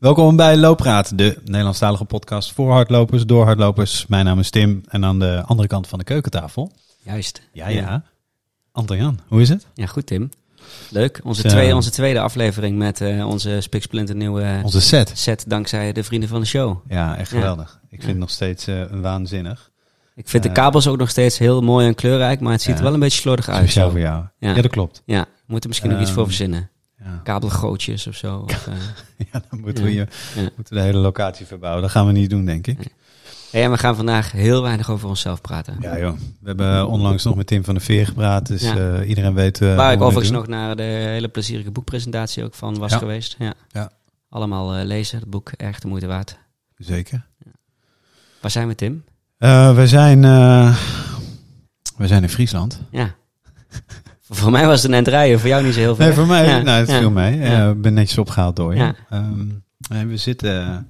Welkom bij Looppraat, de Nederlandstalige podcast voor hardlopers, door hardlopers. Mijn naam is Tim en aan de andere kant van de keukentafel. Juist. Ja, ja. Anton-Jan, hoe is het? Ja, goed Tim. Leuk. Onze, tweede, onze tweede aflevering met eh, onze Spiksplinter nieuwe Onze set. set dankzij de vrienden van de show. Ja, echt Ja. geweldig. Ik vind het nog steeds eh, waanzinnig. Ik vind de Eh, kabels ook nog steeds heel mooi en kleurrijk, maar het ziet Ja. er wel een beetje slordig uit. Speciaal voor jou. Ja, Ja. dat klopt. Ja, we moeten misschien nog iets voor Ehm, verzinnen. Ja, Kabelgootjes of zo. Of, eh. ja dan moeten, Ja. we je, Ja. moeten we de hele locatie verbouwen. Dat gaan we niet doen, denk ik. Hey, en we gaan vandaag heel weinig over onszelf praten. Ja, joh. We hebben onlangs nog met Tim van der Veer gepraat, dus Ja. eh, iedereen weet... eh, Waar ik overigens nog naar de hele plezierige boekpresentatie ook van was Ja. geweest. Ja. Ja. Allemaal lezen, het boek erg de moeite waard. Zeker. Waar zijn we Tim? We, zijn, we zijn in Friesland. Ja. voor mij was het een eind rijden, voor jou niet zo heel veel. Nee, voor mij, Ja. nou, het viel mee. Ja. Ik ben netjes opgehaald door je. Ehm, en we, zitten,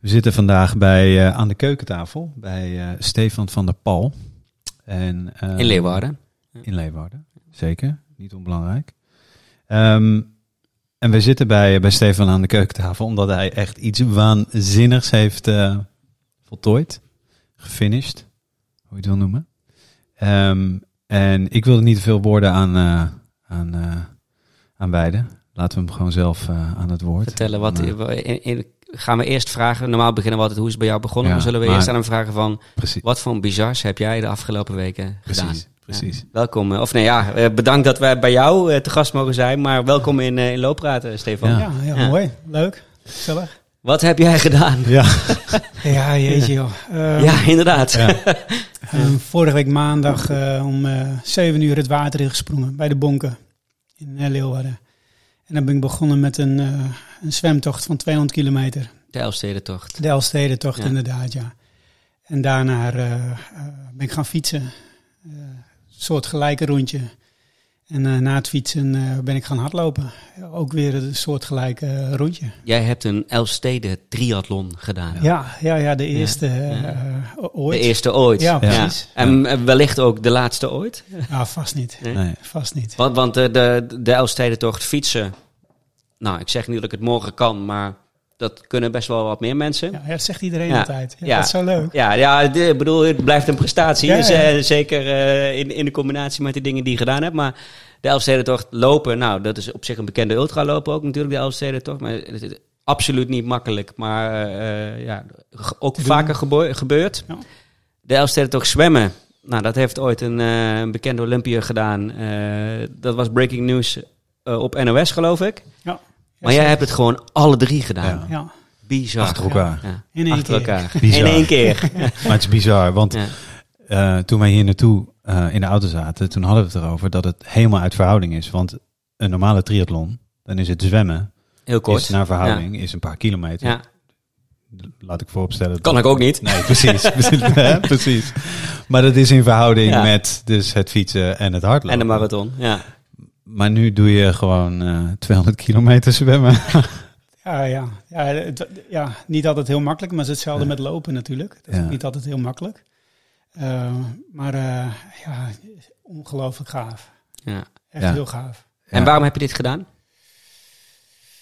we zitten vandaag bij, eh, aan de keukentafel bij eh, Stefan van der Pal. En, eh, In Leeuwarden. In Leeuwarden, zeker. Niet onbelangrijk. Ehm, en we zitten bij, bij Stefan aan de keukentafel omdat hij echt iets waanzinnigs heeft eh, voltooid. Gefinished, hoe je het wil noemen. Ehm, en ik wilde niet te veel woorden aan, eh, aan, eh, aan wijden. Laten we hem gewoon zelf eh, aan het woord. vertellen wat. In- in- gaan we eerst vragen. Normaal beginnen we altijd hoe is het bij jou begonnen. Ja, maar zullen we maar- eerst aan hem vragen van precies, wat voor bizars heb jij de afgelopen weken gedaan? precies, precies. Ja. Welkom. Of nee, ja, bedankt dat wij bij jou eh, te gast mogen zijn. Maar welkom in, eh in Looppraten, Stefan. Ja. Ja, mooi. Leuk. Gezellig. Wat heb jij gedaan? Ja, Ja, jeetje joh. Ehm, ja, inderdaad. ehm, vorige week maandag eh, om eh 7 uur het water ingesprongen bij de Bonken in eh, Leeuwarden. En dan ben ik begonnen met een, eh, een zwemtocht van 200 kilometer. De Elfstedentocht. De Elfstedentocht Ja. inderdaad, ja. En daarna eh, eh, ben ik gaan fietsen. Eh, Een soort gelijke rondje. En eh, na het fietsen eh, ben ik gaan hardlopen. Ook weer een soort gelijke rondje. Jij hebt een Elfsteden triathlon gedaan. Ja, ja, ja de eerste eh, Ja. eh, ooit. De eerste ooit. Ja, precies. En eh, wellicht ook de laatste ooit. Ja, vast niet. Nee. Nee. Vast niet. Want, want de, de, de Elfstedentocht fietsen. Nou, ik zeg niet dat ik het morgen kan, maar dat kunnen best wel wat meer mensen. Ja, dat zegt iedereen Ja. altijd. Ja, Ja. Dat is zo leuk. Ja, ja ik bedoel, het blijft een prestatie. Dus, eh, zeker eh, in, in de combinatie met de dingen die je gedaan hebt. Maar de Elfstedentocht lopen, nou, dat is op zich een bekende ultralopen ook natuurlijk, de Elfstedentocht. Maar het is absoluut niet makkelijk. Maar eh, ja, ook vaker gebeurd. Ja. De Elfstedentocht zwemmen. Nou, dat heeft ooit een, een bekende Olympiër gedaan. Dat was breaking news op NOS, geloof ik. Ja. Maar jij hebt het gewoon alle drie gedaan. Ja. Ja, Bizar. Achter elkaar. Ja. in één Achter keer. elkaar. Bizar. In één keer. Maar het is bizar, want Ja. Eh, toen wij hier naartoe eh, in de auto zaten, toen hadden we het erover dat het helemaal uit verhouding is. Want een normale triathlon, dan is het zwemmen, Heel kort. is naar verhouding, is een paar kilometer. Ja. Laat ik vooropstellen. Kan ik ook niet. Nee, precies. precies. Maar dat is in verhouding Ja. met dus het fietsen en het hardlopen. En de marathon, ja. Maar nu doe je gewoon eh 200 kilometer zwemmen. Ja, ja. Ja, het- ja, niet altijd heel makkelijk, maar het is hetzelfde Ja. met lopen natuurlijk. Dat is Ja. niet altijd heel makkelijk. Eh, maar eh, ja, ongelooflijk gaaf. ja. Echt Ja. heel gaaf. En Ja. waarom heb je dit gedaan?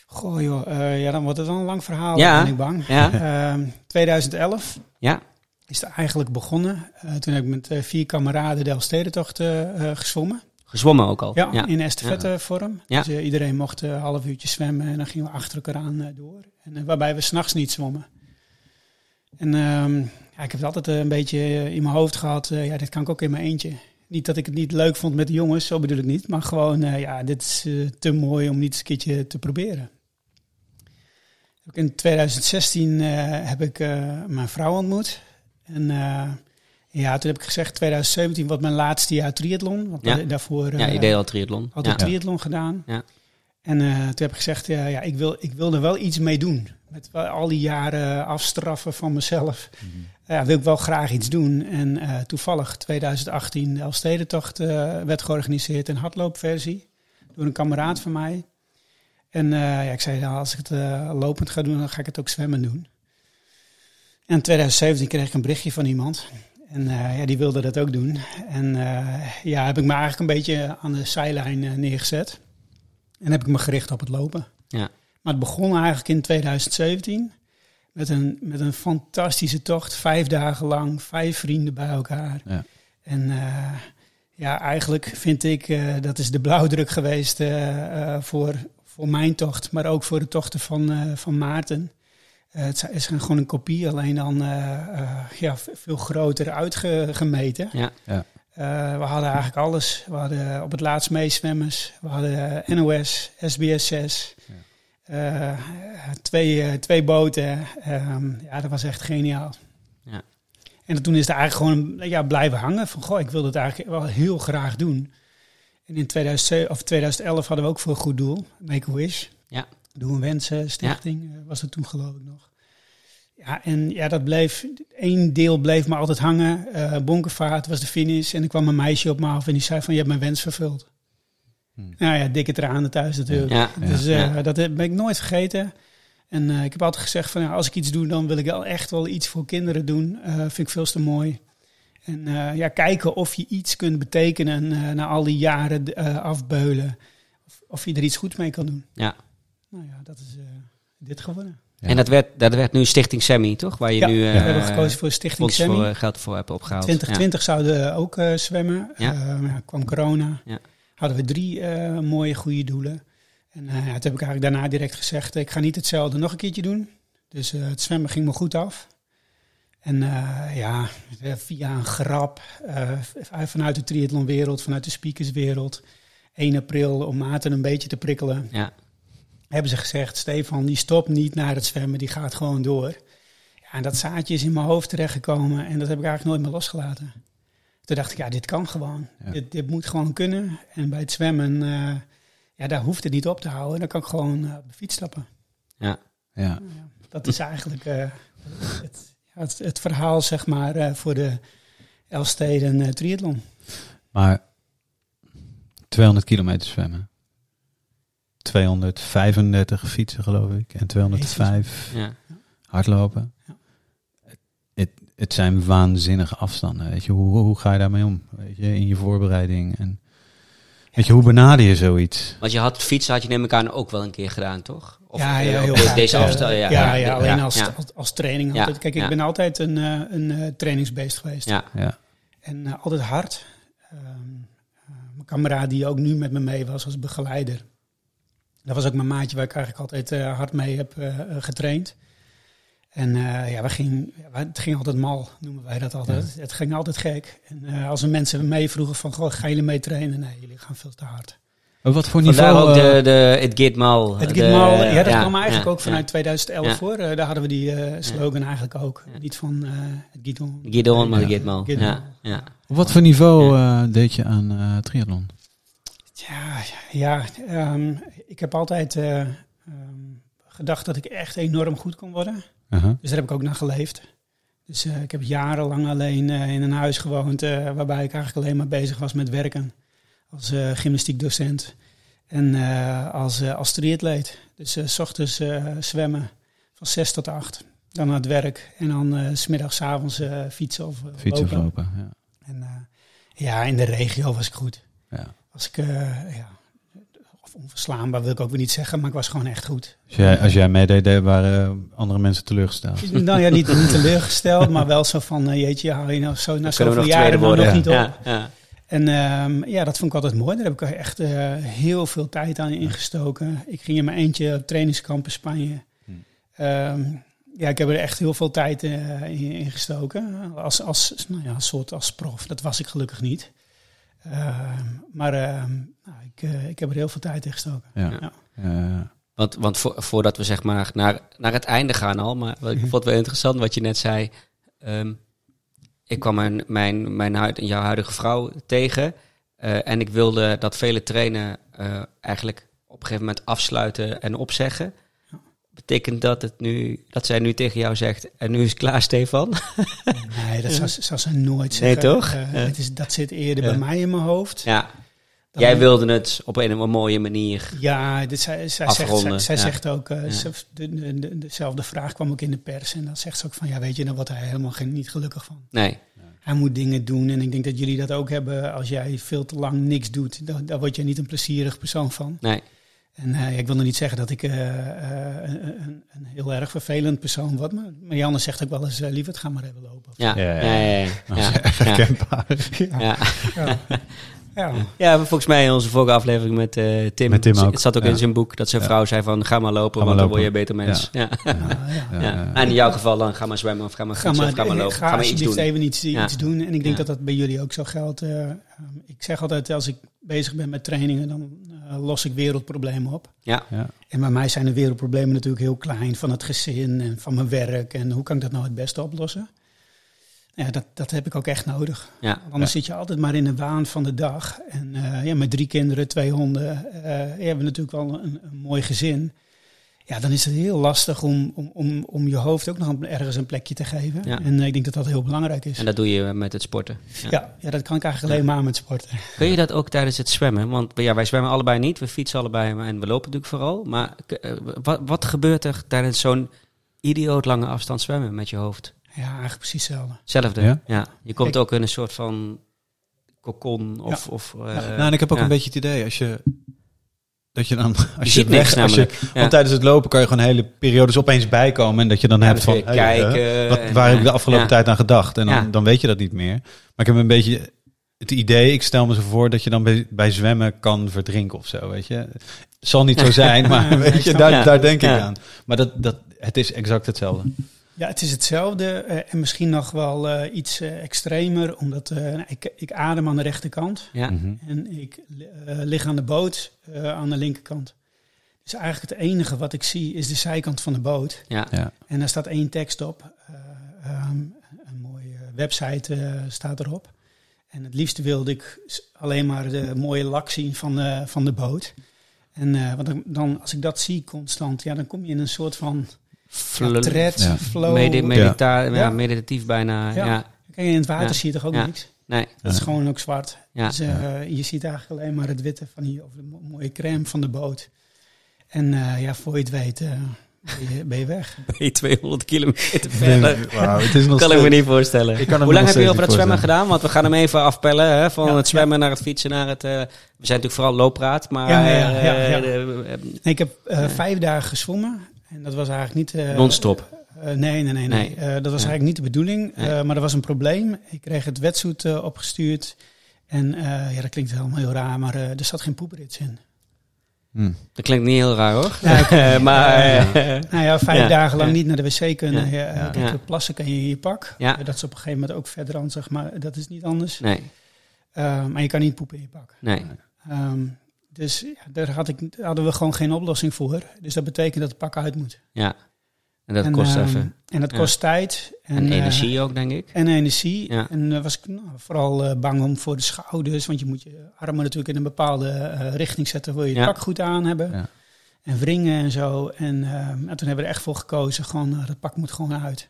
Goh joh, eh, ja, dan wordt het wel een lang verhaal, Ja. ben ik bang. Ja. Ehm, 2011 Ja. is het eigenlijk begonnen. Eh, toen heb ik met eh, vier kameraden de Elfstedentocht eh eh gezwommen. Gezwommen ook al. Ja, ja. in estafettevorm. Ja. Dus eh, iedereen mocht eh, een half uurtje zwemmen en dan gingen we achter elkaar aan eh, door. En, waarbij we s'nachts niet zwommen. En ehm, ja, ik heb het altijd een beetje in mijn hoofd gehad, eh, ja, dit kan ik ook in mijn eentje. Niet dat ik het niet leuk vond met de jongens, zo bedoel ik niet. Maar gewoon, ja, dit is te mooi om niet eens een keertje te proberen. In 2016 eh, heb ik mijn vrouw ontmoet. En eh, ja, toen heb ik gezegd, 2017 wordt mijn laatste jaar triathlon. Want Ja. da- daarvoor Ja, eh, je deed al triathlon. had Ja. een triathlon gedaan. Ja. En eh, toen heb ik gezegd, ja, ja, ik, wil, ik wil er wel iets mee doen. Met al die jaren afstraffen van mezelf. Ja, wil ik wel graag iets doen. En eh, toevallig 2018 de Elfstedentocht werd georganiseerd. Een hardloopversie. Door een kameraad van mij. En ja, ik zei, nou, als ik het lopend ga doen, dan ga ik het ook zwemmen doen. En in 2017 kreeg ik een berichtje van iemand. En eh, ja, die wilde dat ook doen. En eh, ja, heb ik me eigenlijk een beetje aan de zijlijn eh, neergezet. En heb ik me gericht op het lopen. Ja. Maar het begon eigenlijk in 2017 met een, met een fantastische tocht. Vijf dagen lang, vijf vrienden bij elkaar. Ja. En ja, eigenlijk vind ik, dat is de blauwdruk geweest voor, voor mijn tocht, maar ook voor de tochten van, van Maarten. Eh, het is gewoon een kopie, alleen dan eh, eh, ja, veel groter uitgemeten. Ja. Ja. Eh, we hadden eigenlijk alles. We hadden op het laatst meezwemmers. We hadden NOS, SBS 6. eh, twee, eh, twee boten. Ehm, ja, dat was echt geniaal. Ja. En toen is het eigenlijk gewoon ja, blijven hangen. Van, goh, ik wil het eigenlijk wel heel graag doen. En in 2007, of 2011 hadden we ook voor een goed doel. Make-A-Wish. Ja. Doe een Wensen Stichting eh, was het toen geloof ik nog. Ja, en ja, dat bleef, één deel bleef me altijd hangen. Eh Bonkenvaart was de finish. En er kwam een meisje op me af en die zei van, je hebt mijn wens vervuld. Hmm. Nou ja, dikke tranen thuis natuurlijk. Ja. Dus eh, Ja. dat ben ik nooit vergeten. En eh, ik heb altijd gezegd van, ja, als ik iets doe, dan wil ik wel echt wel iets voor kinderen doen. Eh vind ik veel te mooi. En eh, ja, kijken of je iets kunt betekenen eh, na al die jaren eh, afbeulen. Of, of je er iets goeds mee kan doen. Ja. Nou ja, dat is eh, dit geworden. Ja. En dat werd, dat werd nu Stichting Sammy, toch? Waar je Ja, nu eh, we hebben gekozen voor Stichting Sammy. voor, eh, geld voor hebt opgehaald. 2020 zouden we ook eh, zwemmen. Ja. Eh, ja, kwam corona. Ja. Hadden we drie eh, mooie, goede doelen. En eh, ja, toen heb ik eigenlijk daarna direct gezegd, ik ga niet hetzelfde nog een keertje doen. Dus eh, het zwemmen ging me goed af. En eh, ja, via een grap, eh, vanuit de triathlonwereld, vanuit de speakerswereld, 1 april om Maarten een beetje te prikkelen, Ja. Hebben ze gezegd, Stefan, die stopt niet naar het zwemmen, die gaat gewoon door. Ja, en dat zaadje is in mijn hoofd terechtgekomen en dat heb ik eigenlijk nooit meer losgelaten. Toen dacht ik, ja, dit kan gewoon. Ja. Dit, dit moet gewoon kunnen. En bij het zwemmen, eh, ja, daar hoeft het niet op te houden. Dan kan ik gewoon eh, op de fiets stappen. Ja. Ja, dat is eigenlijk eh, het, ja, het, het verhaal, zeg maar, eh, voor de Elfsteden eh, triathlon. Maar 200 kilometer zwemmen. 235 fietsen, geloof ik. En 205 Ja. hardlopen. Ja. Het, het zijn waanzinnige afstanden. Weet je, hoe, hoe ga je daarmee om? Weet je, in je voorbereiding. En, weet je, hoe benader je zoiets? Want je had fietsen, had je neem ik aan ook wel een keer gedaan, toch? Of, ja, ja, eh, heel op de- graag. deze afstand. Ja, ja, ja, alleen ja, als, ja. als, als training. Ja, Altijd. Kijk, ik ja. ben altijd een, eh, een eh, trainingsbeest geweest. Ja. Ja, En altijd hard. Ehm, eh, mijn kameraad die ook nu met me mee was als begeleider. Dat was ook mijn maatje waar ik eigenlijk altijd eh, hard mee heb eh, eh, getraind. En eh, ja, we gingen, het ging altijd mal, noemen wij dat altijd. Het ging altijd gek. En eh, als er mensen mee vroegen van, goh, gaan jullie mee trainen? Nee, jullie gaan veel te hard. Ook wat voor Vandaar niveau... ook eh, de, de, het Gitmal. Het de- Gitmal, ja, dat ja, kwam eigenlijk ja, ook vanuit ja. 2011 Ja. voor. Eh, daar hadden we die eh, slogan eigenlijk ook. Ja. Niet van eh het Gidon. Gidon, maar Ja. de Gitmal. Gidon. Ja, ja. op wat voor niveau eh, deed je aan eh triathlon? Ja, ja ehm, ik heb altijd eh, ehm, gedacht dat ik echt enorm goed kon worden. Uh-huh. Dus daar heb ik ook naar geleefd. Dus eh, ik heb jarenlang alleen eh, in een huis gewoond, waarbij ik eigenlijk alleen maar bezig was met werken. Als gymnastiekdocent en als, als triatleet. Dus s ochtends zwemmen van zes tot acht. Dan naar het werk en dan s smiddags, avonds fietsen of eh, Fietsen of lopen. lopen, ja. En ja, in de regio was ik goed. ja. Was ik, ja, of onverslaanbaar wil ik ook weer niet zeggen, maar ik was gewoon echt goed. Als, jij, als jij meedeed, waren andere mensen teleurgesteld. Nou ja, niet, niet teleurgesteld, maar wel zo van, eh, jeetje, hou je nou zo na we zoveel jaren nou nog niet op. Ja, ja. En ehm, ja, dat vond ik altijd mooi. Daar heb ik echt eh, heel veel tijd aan ingestoken. Ik ging in mijn eentje op trainingskamp in Spanje. Hm. Ehm, ja, ik heb er echt heel veel tijd eh, in, in gestoken. Als, als, nou ja, als soort als prof. Dat was ik gelukkig niet. Ehm, maar ehm, nou, ik, eh, ik heb er heel veel tijd in gestoken. Ja. Ja. Want, want vo- voordat we zeg maar naar, naar het einde gaan al, maar wat, ik vond het wel interessant wat je net zei. Ehm, ik kwam mijn, mijn, mijn huid, jouw huidige vrouw tegen eh, en ik wilde dat vele trainen eh, eigenlijk op een gegeven moment afsluiten en opzeggen. Betekent dat, het nu, dat zij nu tegen jou zegt, en nu is het klaar Stefan? Nee, dat zou, ze nooit Nee, zeggen. toch? Eh, het is, dat zit eerder bij mij in mijn hoofd. ja, Dan- jij wilde het op een, een mooie manier. Ja, dit, zij, zij, zegt, Afronden, zij, zij ja. zegt ook, eh, Ja. ze- de, de, de- dezelfde vraag kwam ook in de pers. En dan zegt ze ook van, ja weet je, dan wordt hij helemaal geen, niet gelukkig van. Nee, Hij moet dingen doen en ik denk dat jullie dat ook hebben. Als jij veel te lang niks doet, dan, dan word je niet een plezierig persoon van. nee. En eh, ik wil nog niet zeggen dat ik eh, eh, een, een, een heel erg vervelend persoon word. Maar Marianne zegt ook wel eens, uh, lieverd, ga maar even lopen. Ja, Ja, ja, ja, ja. ja, Dat is ja, ja. Ja. Volgens mij in onze vorige aflevering met eh, Tim. Met Tim ook, Het zat ook ja. in zijn boek dat zijn Ja. vrouw zei van ga maar lopen, Ga maar want dan word je een beter mens. Ja. Ja. Ja. Ja, ja. En in jouw geval dan ga maar zwemmen of ga maar Ga fietsen maar, of ga maar lopen. ga Ga maar iets alsjeblieft doen. even iets, Ja. iets doen. En ik denk Ja. dat dat bij jullie ook zo geldt. Eh, ehm, ik zeg altijd, als ik bezig ben met trainingen, dan eh, los ik wereldproblemen op. Ja, Ja. En bij mij zijn de wereldproblemen natuurlijk heel klein. Van het gezin en van mijn werk. En hoe kan ik dat nou het beste oplossen? Ja, dat, dat heb ik ook echt nodig. ja. Anders zit je altijd maar in de waan van de dag. En eh, ja, met drie kinderen, twee honden, eh, hebben we natuurlijk wel een, een mooi gezin. Ja, dan is het heel lastig om, om, om, om je hoofd ook nog een- ergens een plekje te geven. Ja. En eh, ik denk dat dat heel belangrijk is. En dat doe je met het sporten. Ja. ja. dat kan ik eigenlijk alleen maar met sporten. Kun je dat ook tijdens het zwemmen? Want ja, wij zwemmen allebei niet, we fietsen allebei en we lopen natuurlijk vooral. Maar wat, wat gebeurt er tijdens zo'n idioot lange afstand zwemmen met je hoofd? Ja, eigenlijk precies hetzelfde. Hetzelfde. Ja? Ja. Je komt Ik- ook in een soort van kokon of... of eh, nou, en ik heb ook ja. een beetje het idee als je dat je dan als Je ziet niks als je, want tijdens het lopen kan je gewoon hele periodes opeens bijkomen en dat je dan Ja, hebt van hey, kijken eh, wat, en, waar heb ik de afgelopen ja. tijd aan gedacht en dan, Ja. dan weet je dat niet meer. Maar ik heb een beetje het idee, ik stel me zo voor dat je dan bij, bij zwemmen kan verdrinken of zo, weet je. Het zal niet zo zijn, maar weet je, daar, daar denk ik Ja. aan. Maar dat, dat, het is exact hetzelfde. Ja, het is hetzelfde eh, en misschien nog wel eh, iets eh, extremer, omdat eh, nou, ik, ik adem aan de rechterkant Ja. Mhm. en ik eh, lig aan de boot eh, aan de linkerkant. Dus eigenlijk het enige wat ik zie is de zijkant van de boot. Ja. Ja. En daar staat één tekst op. Eh, ehm, een mooie website eh, staat erop. En het liefste wilde ik alleen maar de mooie lak zien van de, van de boot. En eh, want dan- dan, als ik dat zie constant, ja, dan kom je in een soort van ja, Fl- thread, Ja. flow. Medi- medita- ja. Ja. meditatief bijna. Ja. Ja. Kijk, in het water Ja. zie je toch ook Ja. niks? Nee. Dat is gewoon ook zwart. Ja. Dus eh, je ziet eigenlijk alleen maar het witte van hier, of de mo- mooie crème van de boot. En eh, ja, voor je het weet, eh, ben, je, ben je weg. Ben je 200 kilometer verder? Wauw, het is nog kan ik me niet voorstellen. Hoe lang heb je over dat zwemmen gedaan? Want we gaan hem even afpellen. Hè? Van Ja, het zwemmen naar het fietsen, naar het... eh, we zijn natuurlijk vooral looppraat, maar... Ja, ja, ja, ja. de- Nee, ik heb eh, vijf dagen gezwommen. En dat was eigenlijk niet... eh, Non-stop. eh, nee, nee, nee. nee. Nee. Eh, dat was Ja. eigenlijk niet de bedoeling. Nee. Eh, maar er was een probleem. Ik kreeg het wetsuit eh, opgestuurd. En eh, ja, dat klinkt helemaal heel raar, maar eh, er zat geen poeprits in. Hm. dat klinkt niet heel raar, hoor. Ja, Eh, maar... Ja. eh, Nou ja, vijf Ja. dagen lang Ja. niet naar de wc kunnen. Ja. Ja. eh, Ja. kijk, Ja. Plassen kan je in je pak. Ja. Eh, dat is op een gegeven moment ook verder aan, zeg maar. Dat is niet anders. nee, Eh, maar je kan niet poepen in je pak. nee. Ehm, dus ja, daar had ik, hadden we gewoon geen oplossing voor. Dus dat betekent dat het pak uit moet. Ja. En dat en, kost ehm, even. En dat Ja. kost tijd. En, eh, energie ook, denk ik. En energie. Ja. En uh, was ik nou, vooral uh, bang om voor de schouders. Want je moet je armen natuurlijk in een bepaalde uh, richting zetten. Wil je het Ja. pak goed aan hebben. Ja. En wringen en zo. En, uh, en toen hebben we er echt voor gekozen. Gewoon, uh, het pak moet gewoon uit.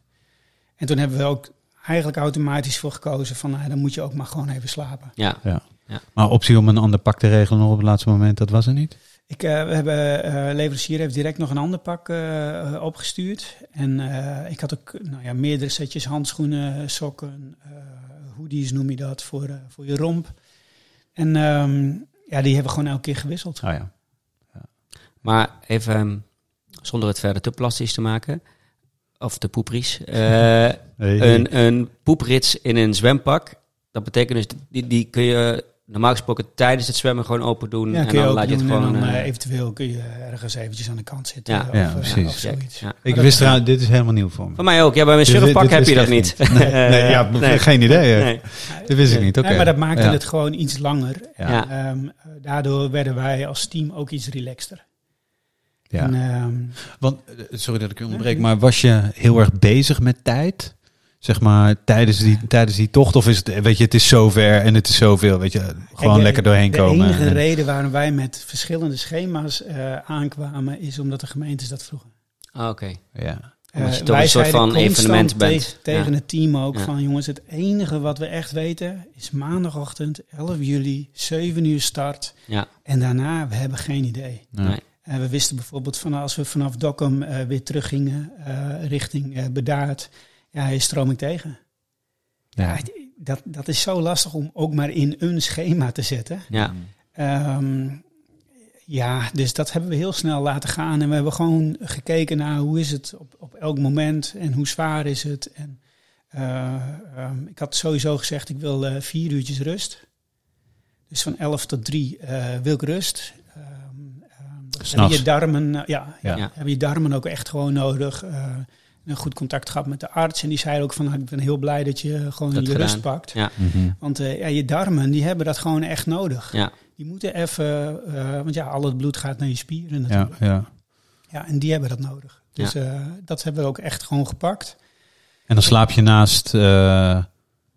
En toen hebben we ook eigenlijk automatisch voor gekozen. Van nou, dan moet je ook maar gewoon even slapen. Ja. Ja. Maar optie om een ander pak te regelen nog op het laatste moment, dat was er niet? Ik, uh, we hebben, uh, leverancier heeft direct nog een ander pak uh, opgestuurd. En uh, ik had ook nou ja, meerdere setjes handschoenen, sokken, uh, hoodies noem je dat, voor, uh, voor je romp. En um, ja, die hebben we gewoon elke keer gewisseld. Oh ja. ja. Maar even, um, zonder het verder te plastisch te maken, of te poepries. Uh, hey. een, een poeprits in een zwempak, dat betekent dus, die, die kun je normaal gesproken tijdens het zwemmen gewoon open doen. Ja, en dan laat je het gewoon. En dan, uh, uh, eventueel kun je ergens eventjes aan de kant zitten. Ja, of, ja uh, precies. Of zoiets. Ja. Ik wist trouwens, dit is helemaal nieuw voor me. Voor mij ook. Ja, bij mijn surfpak heb je dat niet. niet. Nee, nee, ja, nee. geen idee. Nee. Dat wist ik niet. Oké. Okay. maar dat maakte ja. het gewoon iets langer. Ja. En, um, daardoor werden wij als team ook iets relaxter. Ja. En, um, Want, eh, sorry dat ik je onderbreek, maar was je heel erg bezig met tijd? Zeg maar tijdens die, tijdens die tocht? Of is het, weet je, het is zover en het is zoveel, weet je, gewoon de, lekker doorheen de komen? De enige en... reden waarom wij met verschillende schema's uh, aankwamen, is omdat de gemeentes dat vroegen. Ah, oké. Okay. Ja. Omdat je uh, toch een soort van evenement bent. Tegen, tegen ja. het team ook ja. van jongens, het enige wat we echt weten is maandagochtend 11 juli, 7 uur start. Ja. En daarna, we hebben geen idee. Nee. Uh, we wisten bijvoorbeeld van als we vanaf Dokkum uh, weer teruggingen uh, richting uh, Bedaard, ja, je stroom ik tegen. Ja. ja. dat, dat is zo lastig om ook maar in een schema te zetten. Ja. Um, Ja, dus dat hebben we heel snel laten gaan. En we hebben gewoon gekeken naar hoe is het op, op elk moment en hoe zwaar is het. En eh, ehm, ik had sowieso gezegd, ik wil eh, vier uurtjes rust. Dus van 11 tot 3 wil ik rust. Ehm, ehm, hebben S'nachts. je darmen, eh, ja, ja. Ja. hebben je darmen ook echt gewoon nodig. Een goed contact gehad met de arts. En die zei ook van, nou, ik ben heel blij dat je gewoon Dat je rust pakt. Ja. Mhm. Want eh, ja, je darmen, die hebben dat gewoon echt nodig. Ja. Die moeten even, eh, want ja, al het bloed gaat naar je spieren Ja, natuurlijk. ja. Ja, en die hebben dat nodig. Dus eh, dat hebben we ook echt gewoon gepakt. En dan slaap je naast, eh,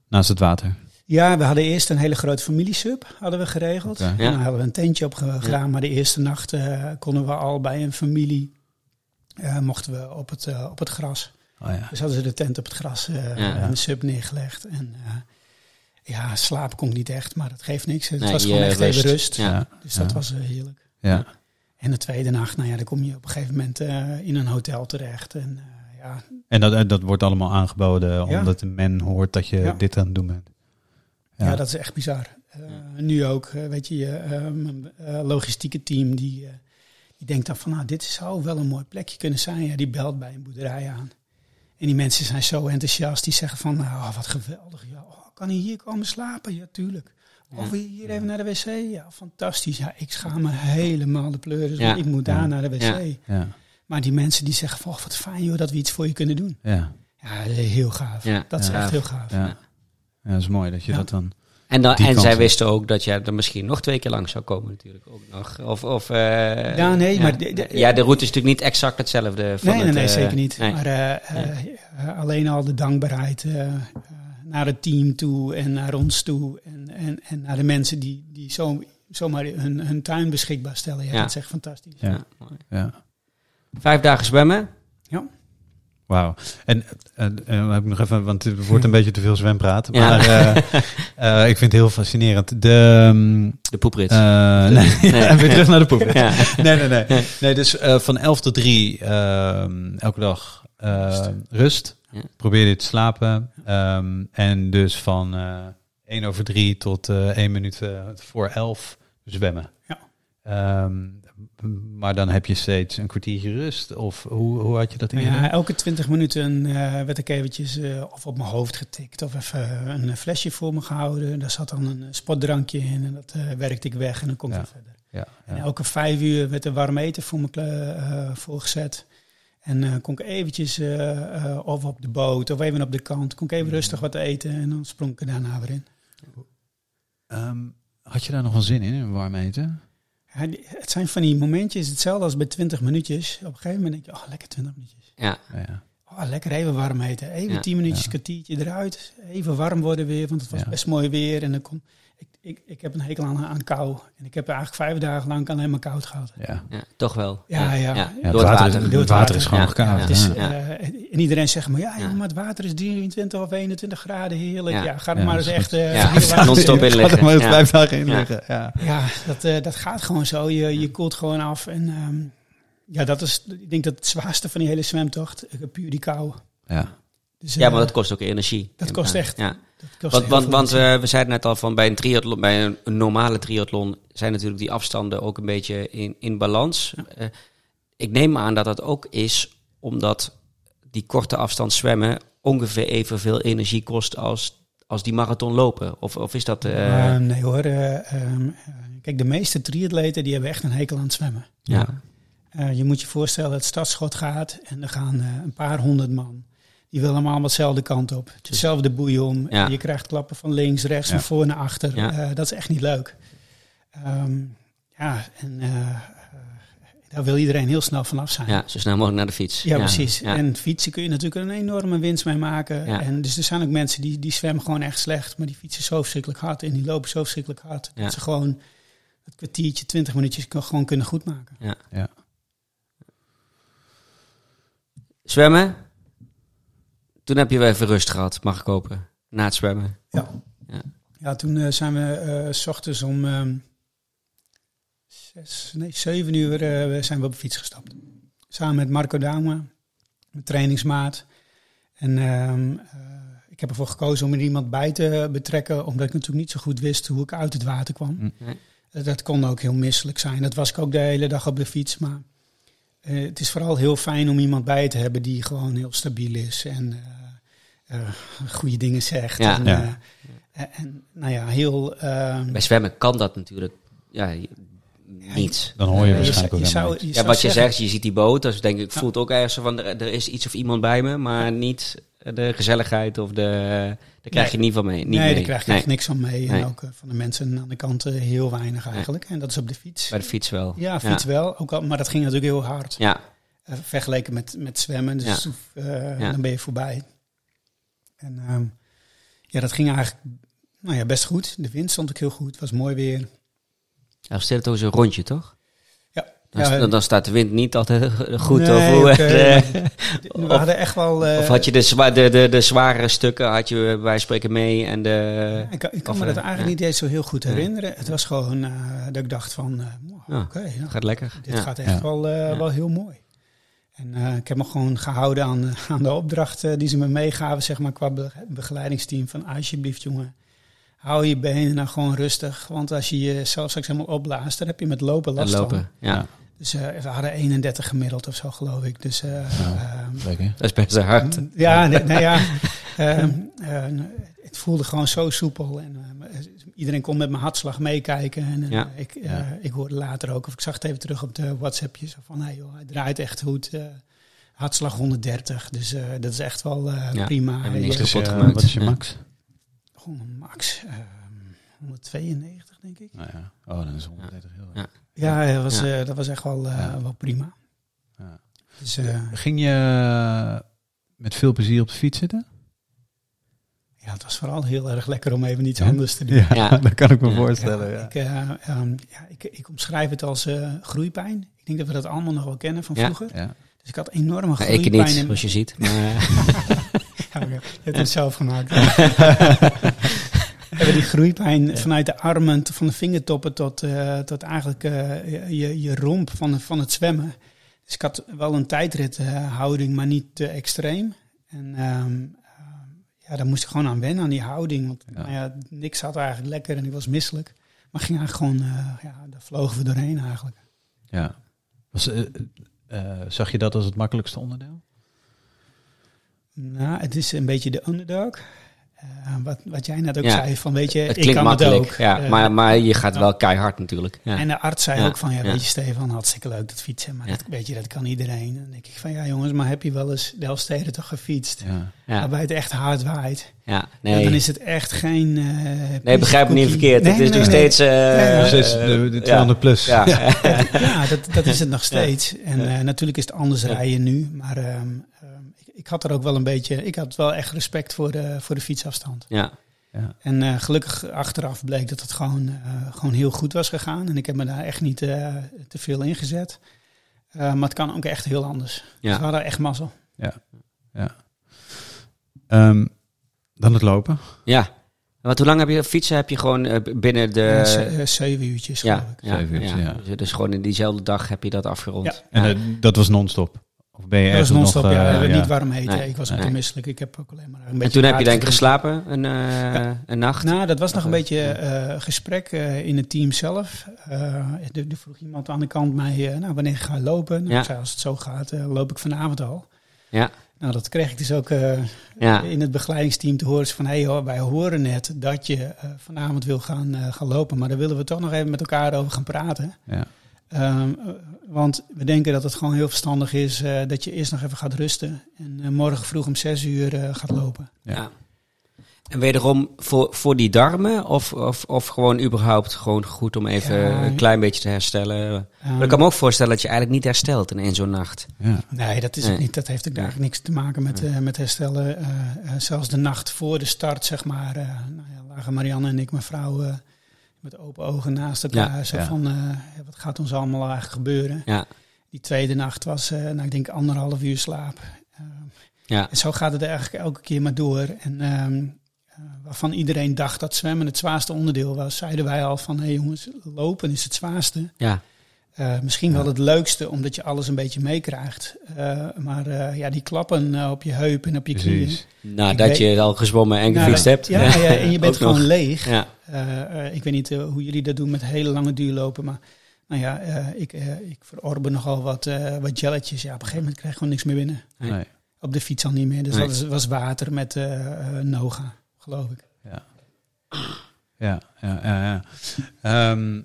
naast het water. Ja, we hadden eerst een hele grote familiesub hadden we geregeld. En Ja. dan hadden we een tentje op ge- gedaan. Maar de eerste nacht eh, konden we al bij een familie, mochten we op het, eh, op het gras. Oh, ja. Dus hadden ze de tent op het gras eh, Ja. en de sub neergelegd. En eh, ja, slapen kon niet echt, maar dat geeft niks. Het Nee, was gewoon echt rust. even rust. Ja. Ja. Dus dat was eh, heerlijk. Ja. En de tweede nacht, nou ja, dan kom je op een gegeven moment eh, in een hotel terecht. En eh, ja, En dat, eh, dat wordt allemaal aangeboden omdat de men hoort dat je Ja. dit aan het doen bent. ja. dat is echt bizar. Eh, Nu ook, eh, weet je, je ehm, eh, logistieke team die, eh, die denkt dan van, nou, dit zou wel een mooi plekje kunnen zijn. Ja, die belt bij een boerderij aan. En die mensen zijn zo enthousiast, die zeggen van, nou, wat geweldig. Ja, oh, kan hij hier komen slapen? Ja, tuurlijk. Of hier even naar de wc? Ja, fantastisch. Ja, ik schaam me helemaal de pleuris. Ja. Ik moet daar Ja. naar de wc. Ja. Ja. Maar die mensen die zeggen van, oh, wat fijn joh, dat we iets voor je kunnen doen. Ja. Ja, heel gaaf. Ja. Dat is echt heel gaaf. Ja. ja, dat is mooi dat je dat dan... En, dan, en zij wisten ook dat jij er misschien nog twee keer langs zou komen natuurlijk. Ook nog. Of, of, eh, Ja, nee, maar de- de- ja, de route is natuurlijk niet exact hetzelfde. Van Nee, nee, het, nee, eh, zeker niet. nee. Maar eh, alleen al de dankbaarheid naar het team toe en naar ons toe. En, en, en naar de mensen die, die zo, zomaar hun, hun tuin beschikbaar stellen. Ja, Ja. dat is echt fantastisch. Ja. Ja, mooi. Ja. Vijf dagen zwemmen. Wauw. En eh, eh, heb ik nog even, want het wordt een beetje te veel zwempraat. Ja. Maar eh, eh, ik vind het heel fascinerend. De, ehm, De poeprit. eh, nee, Nee. en weer terug naar de poep. ja. Nee, nee, nee. Nee, dus eh, van 11 tot 3 ehm, elke dag eh, rust. Ja. Probeer je te slapen. Ehm, en dus van eh 1 over 3 tot eh 1 minuut voor 11 zwemmen. Ja. Ehm, maar dan heb je steeds een kwartiertje rust. Of hoe, hoe had je dat ingedaan? ja, elke twintig minuten eh, werd ik eventjes eh, of op mijn hoofd getikt of even een flesje voor me gehouden. Daar zat dan een sportdrankje in en dat eh, werkte ik weg en dan kom ik Ja. verder. Ja, En ja. elke vijf uur werd er warm eten voor me eh, voorgezet. En eh, kon ik eventjes eh, eh, of op de boot of even op de kant, kon ik even rustig wat eten en dan sprong ik er daarna weer in. Ehm, had je daar nog wel zin in, in warm eten? Het zijn van die momentjes, hetzelfde als bij 20 minuutjes. Op een gegeven moment denk je, oh lekker 20 minuutjes. Ja. Ja, ja. Oh, lekker even warm eten. Even Ja. 10 minuutjes, Ja. kwartiertje eruit. Even warm worden weer, want het was Ja. best mooi weer. En dan kon, ik, ik, heb een hekel aan, aan kou. En ik heb eigenlijk vijf dagen lang alleen maar koud gehad. ja. ja, toch wel. Ja, ja. Ja, Ja, Door het water. Is, Door het water is gewoon koud. Ja, Het is, ja. Ja. eh, en iedereen zegt maar, ja, maar het water is 23 of 21 graden, heerlijk. Ja. Ja, ga er Ja, maar eens echt... eh, Ja, non-stop in Ga liggen. er maar eens Ja. vijf dagen in Ja. liggen. Ja. Ja, dat, eh, dat gaat gewoon zo. Je, je koelt gewoon af. En ehm, ja, dat is, ik denk dat het zwaarste van die hele zwemtocht, eh, puur die kou. Ja. Dus, Ja, eh, maar dat kost ook energie. dat kost echt. Ja. Want, want, want we zeiden net al van bij een triathlon, bij een, normale triathlon zijn natuurlijk die afstanden ook een beetje in, in balans. Eh, ik neem aan dat dat ook is omdat die korte afstand zwemmen ongeveer evenveel energie kost als, als die marathon lopen. Of, of is dat... eh, nee hoor. eh, ehm, eh, kijk, de meeste triatleten die hebben echt een hekel aan het zwemmen. ja. Je moet je voorstellen dat het startschot gaat en er gaan een paar honderd man. Die willen allemaal dezelfde kant op. Hetzelfde boeien om. Ja. Je krijgt klappen van links, rechts, Ja. van voor naar achter. Ja. Eh, dat is echt niet leuk. Ehm, ja, en eh, eh, daar wil iedereen heel snel vanaf zijn. ja, zo snel mogelijk naar de fiets. Ja, precies. Ja. En fietsen kun je natuurlijk een enorme winst mee maken. Ja. En dus er zijn ook mensen die, die zwemmen gewoon echt slecht, maar die fietsen zo verschrikkelijk hard en die lopen zo verschrikkelijk hard. Ja. Dat ze gewoon het kwartiertje, twintig minuutjes gewoon kunnen goedmaken. Ja. Zwemmen. Toen heb je wel even rust gehad, mag ik hopen. Na het zwemmen. Ja. Ja. Ja, toen eh, zijn we eh, s ochtends om ehm, zes, nee, zeven uur eh, zijn we op de fiets gestapt. Samen met Marco Dauma, mijn trainingsmaat. En ehm, eh, ik heb ervoor gekozen om er iemand bij te betrekken, omdat ik natuurlijk niet zo goed wist hoe ik uit het water kwam. Hm. Nee. Eh, Dat kon ook heel misselijk zijn. Dat was ik ook de hele dag op de fiets. Maar eh, het is vooral heel fijn om iemand bij te hebben die gewoon heel stabiel is en eh, eh, goede dingen zegt. Ja. En, Ja. eh, en, nou ja, heel. ehm, Bij zwemmen kan dat natuurlijk ja, je- niet. Dan hoor je waarschijnlijk ook zou- je helemaal zou- niks. je Ja, wat je zeggen- zegt, je ziet die boot, dus denk ik, voelt ook ergens van, er, er is iets of iemand bij me, maar niet de gezelligheid of de, daar krijg je niet van mee. Niet nee, mee. daar krijg je Nee, echt niks van mee. En ook eh, van de mensen aan de kant eh, heel weinig eigenlijk. En dat is op de fiets. Bij de fiets wel. Ja, fiets wel. Ook al, maar dat ging natuurlijk heel hard. Ja, Eh, vergeleken met, met zwemmen. Dus Ja. dan ben je voorbij. En ehm, ja, dat ging eigenlijk nou ja, best goed. De wind stond ook heel goed. Het was mooi weer. ja stel het ook zo'n rondje, toch? Dan, Ja, dan, dan staat de wind niet altijd goed. Nee, of, hoe, eh, We hadden echt wel... eh, of had je de, zwa de, de, de zware stukken, had je bij spreken mee en de... ik, kan- ik kan of, me dat eh, eigenlijk ja. niet eens zo heel goed herinneren. Het was gewoon eh, dat ik dacht van... eh, wow. Oké, ja, Gaat lekker. dit ja. gaat echt Ja. wel, eh, Ja. wel heel mooi. En eh, ik heb me gewoon gehouden aan, eh, aan de opdracht eh, die ze me meegaven, zeg maar, qua be- begeleidingsteam. Van alsjeblieft, jongen, hou je benen nou gewoon rustig. Want als je jezelf straks helemaal opblaast, dan heb je met lopen En last lopen. Ja. Dus eh, we hadden 31 gemiddeld of zo, geloof ik. Dus eh, ehm, Lekker. Dat is best hard. ja, nee, nou ja, ehm, eh, het voelde gewoon zo soepel. En eh, iedereen kon met mijn hartslag meekijken. En eh, Ja. ik, eh, Ja. ik hoorde later ook, of ik zag het even terug op de WhatsAppjes. Van, hey joh, hij draait echt goed. eh, hartslag 130, dus eh, dat is echt wel eh, Ja, prima. eh, Dus, eh, gemaakt. wat is je max? max. Ehm, 192, denk ik. Nou ja. Oh, dan is 130 heel Ja. Ja, dat was, Ja. eh, dat was echt wel, eh, Ja. wel prima. Ja. Dus, eh, Ging je met veel plezier op de fiets zitten? ja, het was vooral heel erg lekker om even iets Ja? anders te doen. Ja, Ja. dat kan ik me Ja. voorstellen. Ja, Ja. Ik, eh, ehm, ja, ik, ik omschrijf het als eh, groeipijn. Ik denk dat we dat allemaal nog wel kennen van Ja. vroeger. Ja. Dus ik had enorme Ja, groeipijn. ik niet, in- zoals je ziet. Maar, Ja. Je hebt het zelf gemaakt. Hebben die groeipijn vanuit de armen, van de vingertoppen tot, eh, tot eigenlijk eh, je, je romp van, van het zwemmen. Dus ik had wel een tijdrithouding, maar niet te extreem. En ehm, ehm, ja, daar moest ik gewoon aan wennen, aan die houding. Want Ja. Nou ja, niks zat eigenlijk lekker en ik was misselijk. Maar ging eigenlijk gewoon, eh, ja, daar vlogen we doorheen eigenlijk. Ja. Was, zag je dat als het makkelijkste onderdeel? Nou, het is een beetje de underdog. Eh, wat, wat jij net ook Ja. zei, van weet je, het ik klinkt kan makkelijk, het ook. ja, Eh, maar, maar je gaat wel keihard natuurlijk. Ja. En de arts zei Ja, ook van, ja, ja. weet je Stefan, hartstikke leuk dat fietsen, maar Ja. dat, weet je, dat kan iedereen. En dan denk ik van, ja jongens, maar heb je wel eens de Elfstede toch gefietst? Ja. ja, Waarbij het echt hard waait. ja, Ja, nee. dan is het echt geen... eh, nee, begrijp me niet verkeerd. Nee, het is nee, nog nee, steeds... de, de ja. 200 plus. Ja, Ja, dat, dat is het nog steeds. En eh, natuurlijk is het anders Ja. rijden nu. Maar ehm, ik, had er ook wel een beetje... Ik had wel echt respect voor de, voor de fietsafstand. ja, Ja. En eh, gelukkig achteraf bleek dat het gewoon, eh, gewoon heel goed was gegaan. En ik heb me daar echt niet eh, te veel in gezet. Eh, maar het kan ook echt heel anders. Dus we ja. hadden echt mazzel. Ehm, dan het lopen. ja. Want hoe lang heb je fietsen? Heb je gewoon binnen de... Ze- zeven uurtjes geloof ja, ik. ja, Zeven uurtjes, ja. ja. Dus, gewoon in diezelfde dag heb je dat afgerond. Ja. En dat was non-stop? Of ben je Dat was non-stop, nog... ja. eh, We hebben ja. niet warm eten. Nee, ik was te misselijk. Ik heb ook alleen maar een beetje En toen heb je denk ik geslapen een, eh, een nacht? Nou, dat was nog een beetje eh, gesprek eh, in het team zelf. Eh, er, vroeg iemand aan de kant mij, nou, wanneer ga je lopen? Nou, Ja. ik zei, als het zo gaat, eh, loop ik vanavond al. Ja. Nou, dat kreeg ik dus ook eh, Ja. in het begeleidingsteam te horen. Van, hé hey, hoor, wij horen net dat je eh, vanavond wil gaan, eh, gaan lopen. Maar daar willen we toch nog even met elkaar over gaan praten. Ja. Ehm, eh, want we denken dat het gewoon heel verstandig is eh, dat je eerst nog even gaat rusten. En eh, morgen vroeg om zes uur eh, gaat lopen. Ja. Ja. En wederom voor, voor die darmen of, of, of gewoon überhaupt gewoon goed om even Ja. een klein beetje te herstellen? Maar ik kan me ook voorstellen dat je eigenlijk niet herstelt in één zo'n nacht. Ja. Nee, dat is Nee. het niet. Dat heeft eigenlijk niks te maken met, Ja. eh, met herstellen. Zelfs de nacht voor de start, zeg maar, eh, nou ja, lagen Marianne en ik, mijn vrouw, eh, met open ogen naast elkaar. Ja, zo ja. van, eh, wat gaat ons allemaal eigenlijk gebeuren? Ja, Die tweede nacht was, eh, nou, ik denk anderhalf uur slaap. Eh, ja, en zo gaat het eigenlijk elke keer maar door. En ehm, eh, waarvan iedereen dacht dat zwemmen het zwaarste onderdeel was, zeiden wij al van, hé hey jongens, lopen is het zwaarste. ja. Misschien wel het leukste, omdat je alles een beetje meekrijgt. Maar ja, die klappen op je heup en op je knieën. Precies. Ik weet- je al gezwommen en Nou, gefietst hebt. Ja, en je bent nog. gewoon leeg. Ja, Eh, eh, ik weet niet eh, hoe jullie dat doen met hele lange duurlopen, maar nou ja, eh, ik, ik verorber nogal wat, wat jelletjes. Ja, op een gegeven moment krijg je gewoon niks meer binnen. Nee. Op de fiets al niet meer. Dus Nee. dat was water met Noga, geloof ik. Ja. Ja, ja, ja. ja. Ehm,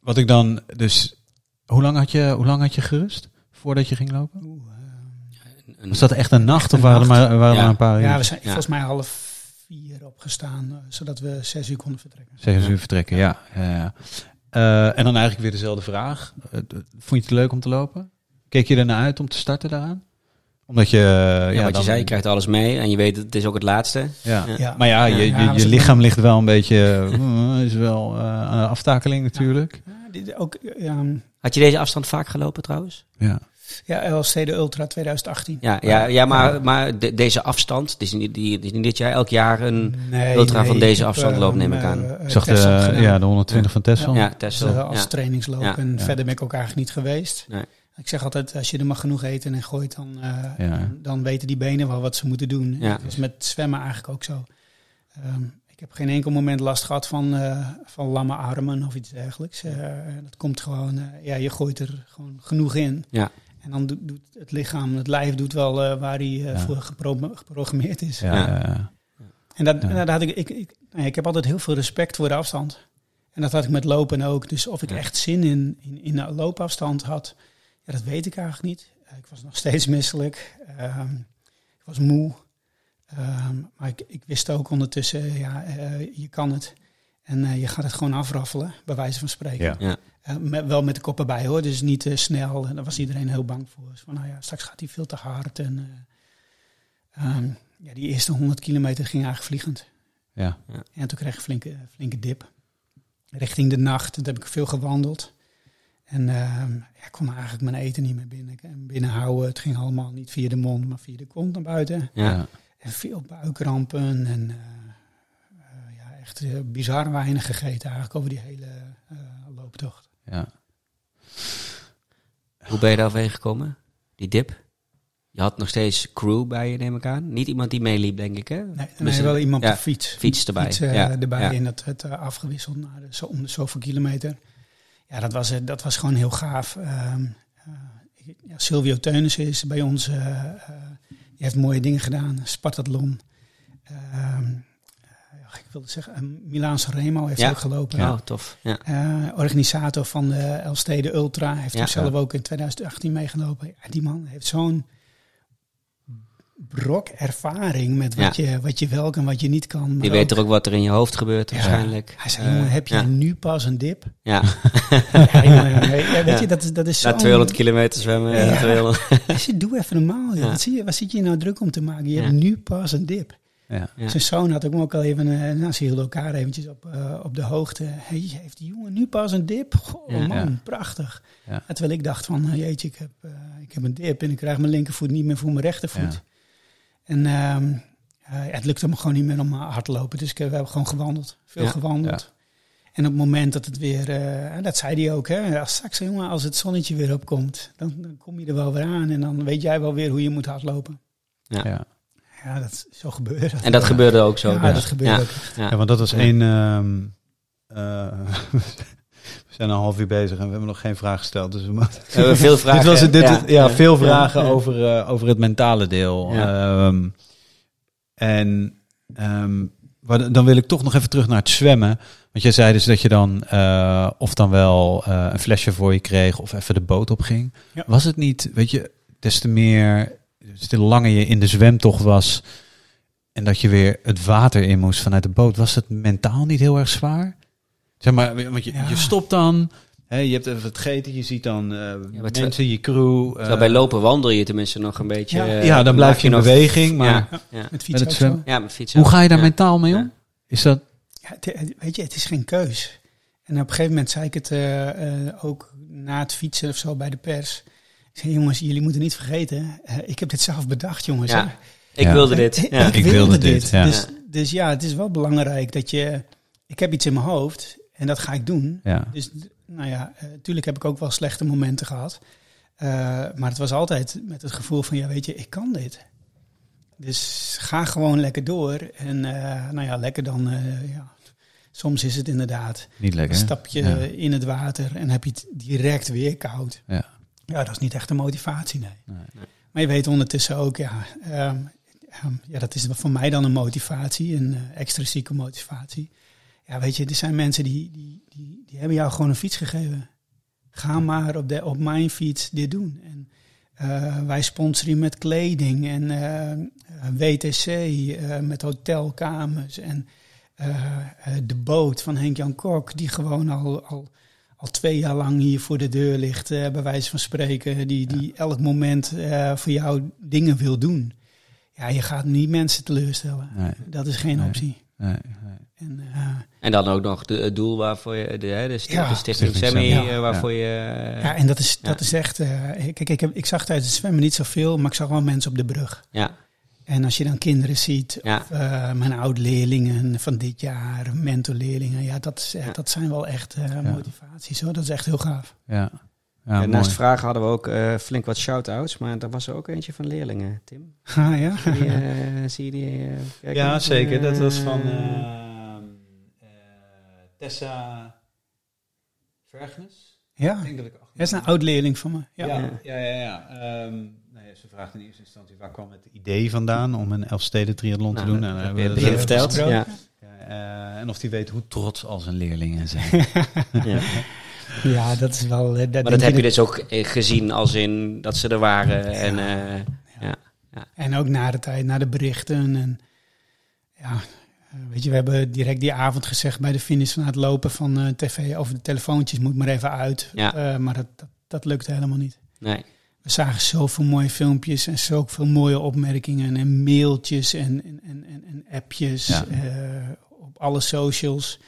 wat ik dan dus... Hoe lang, had je, hoe lang had je gerust voordat je ging lopen? Oeh, eh, Een- Was dat echt een nacht een of waren er maar, waren er Ja. maar een paar uur? ja, we zijn Ja. volgens mij half opgestaan, eh, zodat we zes uur konden vertrekken. Zeggen ze uur vertrekken, ja. ja, ja. Eh, en dan eigenlijk weer dezelfde vraag. Eh, vond je het leuk om te lopen? Keek je ernaar uit om te starten daaraan? Omdat je... ja, ja, wat dan- je zei, je krijgt alles mee en je weet het is ook het laatste. Ja. Ja. Ja. Maar ja, je, je, lichaam ligt wel een beetje... eh, is wel eh, aan de aftakeling natuurlijk. Ja, dit, ook, ja, Had je deze afstand vaak gelopen trouwens? Ja. Ja, LST de Ultra 2018. Ja, ja, ja maar, maar de- deze afstand, het is, niet, die, is niet dit jaar elk jaar een... Nee, Ultra van deze afstand eh, lopen, neem ik eh, aan. eh, Ik zag de, gedaan. ja, de 120 van Tessel. Ja, Dus, eh, als ja. trainingsloop. Ja. En Ja. verder ben ik ook eigenlijk niet geweest. Nee. Ik zeg altijd, als je er maar genoeg eten en gooit, dan, eh, Ja. dan weten die benen wel wat ze moeten doen. Ja. Dat is met zwemmen eigenlijk ook zo. Ehm, ik heb geen enkel moment last gehad van, eh, van lamme armen of iets dergelijks. Eh, dat komt gewoon, eh, ja, je gooit er gewoon genoeg in. Ja. En dan doet, doet het lichaam, het lijf doet wel eh, waar hij eh, Ja. voor gepro- geprogrammeerd is. Ja. En dat, dat had ik, ik, ik, nou ik heb altijd heel veel respect voor de afstand. En dat had ik met lopen ook. Dus of ik Ja. echt zin in, in, in een loopafstand had, ja, dat weet ik eigenlijk niet. Eh, ik was nog steeds misselijk. Ehm, ik was moe. Ehm, maar ik, ik wist ook ondertussen, ja, eh, je kan het. En eh, je gaat het gewoon afraffelen, bij wijze van spreken. Ja. Ja. Eh, met, wel met de kop erbij hoor, dus niet te snel. En daar was iedereen heel bang voor. Dus van, nou ja, straks gaat hij veel te hard. En eh, ehm, ja, die eerste 100 kilometer ging eigenlijk vliegend. Ja. En toen kreeg ik een flinke, flinke dip. Richting de nacht. Toen heb ik veel gewandeld. En ehm, ja, ik kon eigenlijk mijn eten niet meer binnen, binnenhouden. Het ging allemaal niet via de mond, maar via de kont naar buiten. Ja. En veel buikrampen. En echt eh, bizar weinig gegeten eigenlijk over die hele eh, looptocht. ja. Hoe ben je daar overheen gekomen? Die dip? Je had nog steeds crew bij je, neem ik aan. Niet iemand die meeliep, denk ik, hè? Nee, nee wel iemand ja, op de fiets. Fiets erbij. Fiets, eh, ja. erbij ja. en dat het eh, afgewisseld naar de, zo, om de zoveel kilometer. Ja, dat was, dat was gewoon heel gaaf. Ik- ja, Silvio Teunissen is bij ons, die heeft mooie dingen gedaan. Spartathlon. Ehm, eh, wilde zeggen, uh, Milaan Remo heeft Ja. ook gelopen. Oh, tof. Ja. Eh, organisator van de Elstede Ultra heeft Ja. zelf ook in 2018 meegelopen. Ja, die man heeft zo'n brok ervaring met wat, je, wat je wel kan, wat je niet kan. Die weet er ook wat er in je hoofd gebeurt, Ja. waarschijnlijk. Hij zei, Eh, jongen, heb je ja. nu pas een dip? Ja, ja, ja, weet Ja. je, dat, is- dat is zo... na 200 kilometer zwemmen. Ja. Ja. 200. Hij zei, doe even normaal. Ja. Wat, zie je, wat zit je nou druk om te maken? Je Ja. hebt nu pas een dip. Ja. Ja. Zijn zoon had ook, ook al even, eh, nou, ze hielden elkaar eventjes op, eh, op de hoogte. Hey, heeft die jongen nu pas een dip? Goh, Ja. man, Ja. prachtig. Terwijl ik dacht van, eh, jeetje, ik heb, ik heb een dip en ik krijg mijn linkervoet niet meer voor mijn rechtervoet. Ja. En ehm, eh, het lukte me gewoon niet meer om hard te lopen. Dus ik, we hebben gewoon gewandeld. Veel Ja. gewandeld. En op het moment dat het weer, eh, dat zei hij ook, hè, als straks jongen, als het zonnetje weer opkomt, dan, dan kom je er wel weer aan en dan weet jij wel weer hoe je moet hardlopen. Ja. Ja, dat is zo gebeurd. En dat gebeurde ook zo. ja, dat gebeurde Ja. ook. Ja. Ja, want dat was Ja. één. ehm, eh, we zijn een half uur bezig en we hebben nog geen vraag gesteld. Dus we moeten. We hebben veel vragen. dit was het, dit, ja. ja, veel vragen Ja. Over, eh, over het mentale deel. Ehm, en ehm, maar dan wil ik toch nog even terug naar het zwemmen. Want jij zei dus dat je dan eh, of dan wel eh, een flesje voor je kreeg of even de boot op ging. Ja. Was het niet, weet je, des te meer, des te langer je in de zwemtocht was en dat je weer het water in moest vanuit de boot, was het mentaal niet heel erg zwaar? Zeg maar, want je, Ja. je stopt dan, hè, je hebt even het gegeten, je ziet dan eh, terwijl- mensen, je crew. Eh, bij lopen wandel je tenminste nog een beetje. Ja. eh, Ja, dan blijf je in nog- beweging, maar. Met fietsen het ja met fietsen. hoe ga je daar Ja. mentaal mee om? Is dat, Ja, het- weet je, het is geen keus. En op een gegeven moment zei ik het eh, eh, ook na het fietsen of zo bij de pers. Ik zei, jongens, jullie moeten niet vergeten, eh, ik heb dit zelf bedacht, jongens. Ja. hè. Ik Ja. wilde dit. Ik, Ja. Ik wilde dit, ja. Dus, dus ja, het is wel belangrijk dat je... Ik heb iets in mijn hoofd en dat ga ik doen. ja, Dus nou ja, natuurlijk heb ik ook wel slechte momenten gehad. Eh, maar het was altijd met het gevoel van, ja weet je, ik kan dit. Dus ga gewoon lekker door. En eh, nou ja, lekker dan, eh, ja, soms is het inderdaad Niet een lekker. stapje Ja. in het water en heb je het direct weer koud. Ja. Ja, dat is niet echt een motivatie, nee. Nee. Maar je weet ondertussen ook, ja, ehm, ehm, ja dat is voor mij dan een motivatie, een eh, extrinsieke motivatie. Ja, weet je, er zijn mensen die, die, die, die hebben jou gewoon een fiets gegeven. Ga maar op, de, op mijn fiets dit doen. En eh, wij sponsoren met kleding en eh, WTC met hotelkamers en de boot van Henk-Jan Kok, die gewoon al, al, al twee jaar lang hier voor de deur ligt, eh, bij wijze van spreken, die, die elk moment eh, voor jou dingen wil doen. Ja, je gaat niet mensen teleurstellen. Nee. Dat is geen Nee. optie. Nee, nee. En, eh, En dan ook nog de, het doel waarvoor je, de, hè, de, sti- Ja. de Stichting Stichting Sammy, Sammy. eh, waarvoor je... ja, en dat is, ja. dat is echt. eh, kijk, ik, heb, ik zag tijdens het zwemmen niet zoveel, maar ik zag wel mensen op de brug. ja, En als je dan kinderen ziet, Ja. of eh, mijn oud-leerlingen van dit jaar, mentorleerlingen, ja, dat, is Ja. dat zijn wel echt eh, motivaties hoor. Dat is echt heel gaaf. Ja. Ja, en mooi. naast vragen hadden we ook eh, flink wat shout-outs, maar daar was er ook eentje van leerlingen, Tim. Ah, ja. Zie je die, zie je die kijken? Ja, zeker. Dat was van Eh, ehm, eh, Tessa Vergnes. ja, dat ik achter- dat is een oud-leerling van me. Ja. Ja, ja, ja. ja. Ehm, ja, ze vraagt in eerste instantie waar kwam het idee vandaan om een Elfsteden triathlon Nou, te doen. dat En, we je hebben we verteld. besproken. Ja. Ja, eh, en of die weet hoe trots al zijn leerlingen zijn. ja. ja, dat is wel. eh, dat Maar dat heb je dat- dus ook eh, gezien als in dat ze er waren. En, eh, ja. En ook na de tijd, na de berichten. En ja, eh, weet je, we hebben direct die avond gezegd bij de finish van het lopen van eh, tv over de telefoontjes moet maar even uit. Ja. Eh, maar dat, dat, dat lukte helemaal niet. Nee. We zagen zoveel mooie filmpjes en zoveel mooie opmerkingen en mailtjes en, en, en, en, appjes Ja. eh, op alle socials.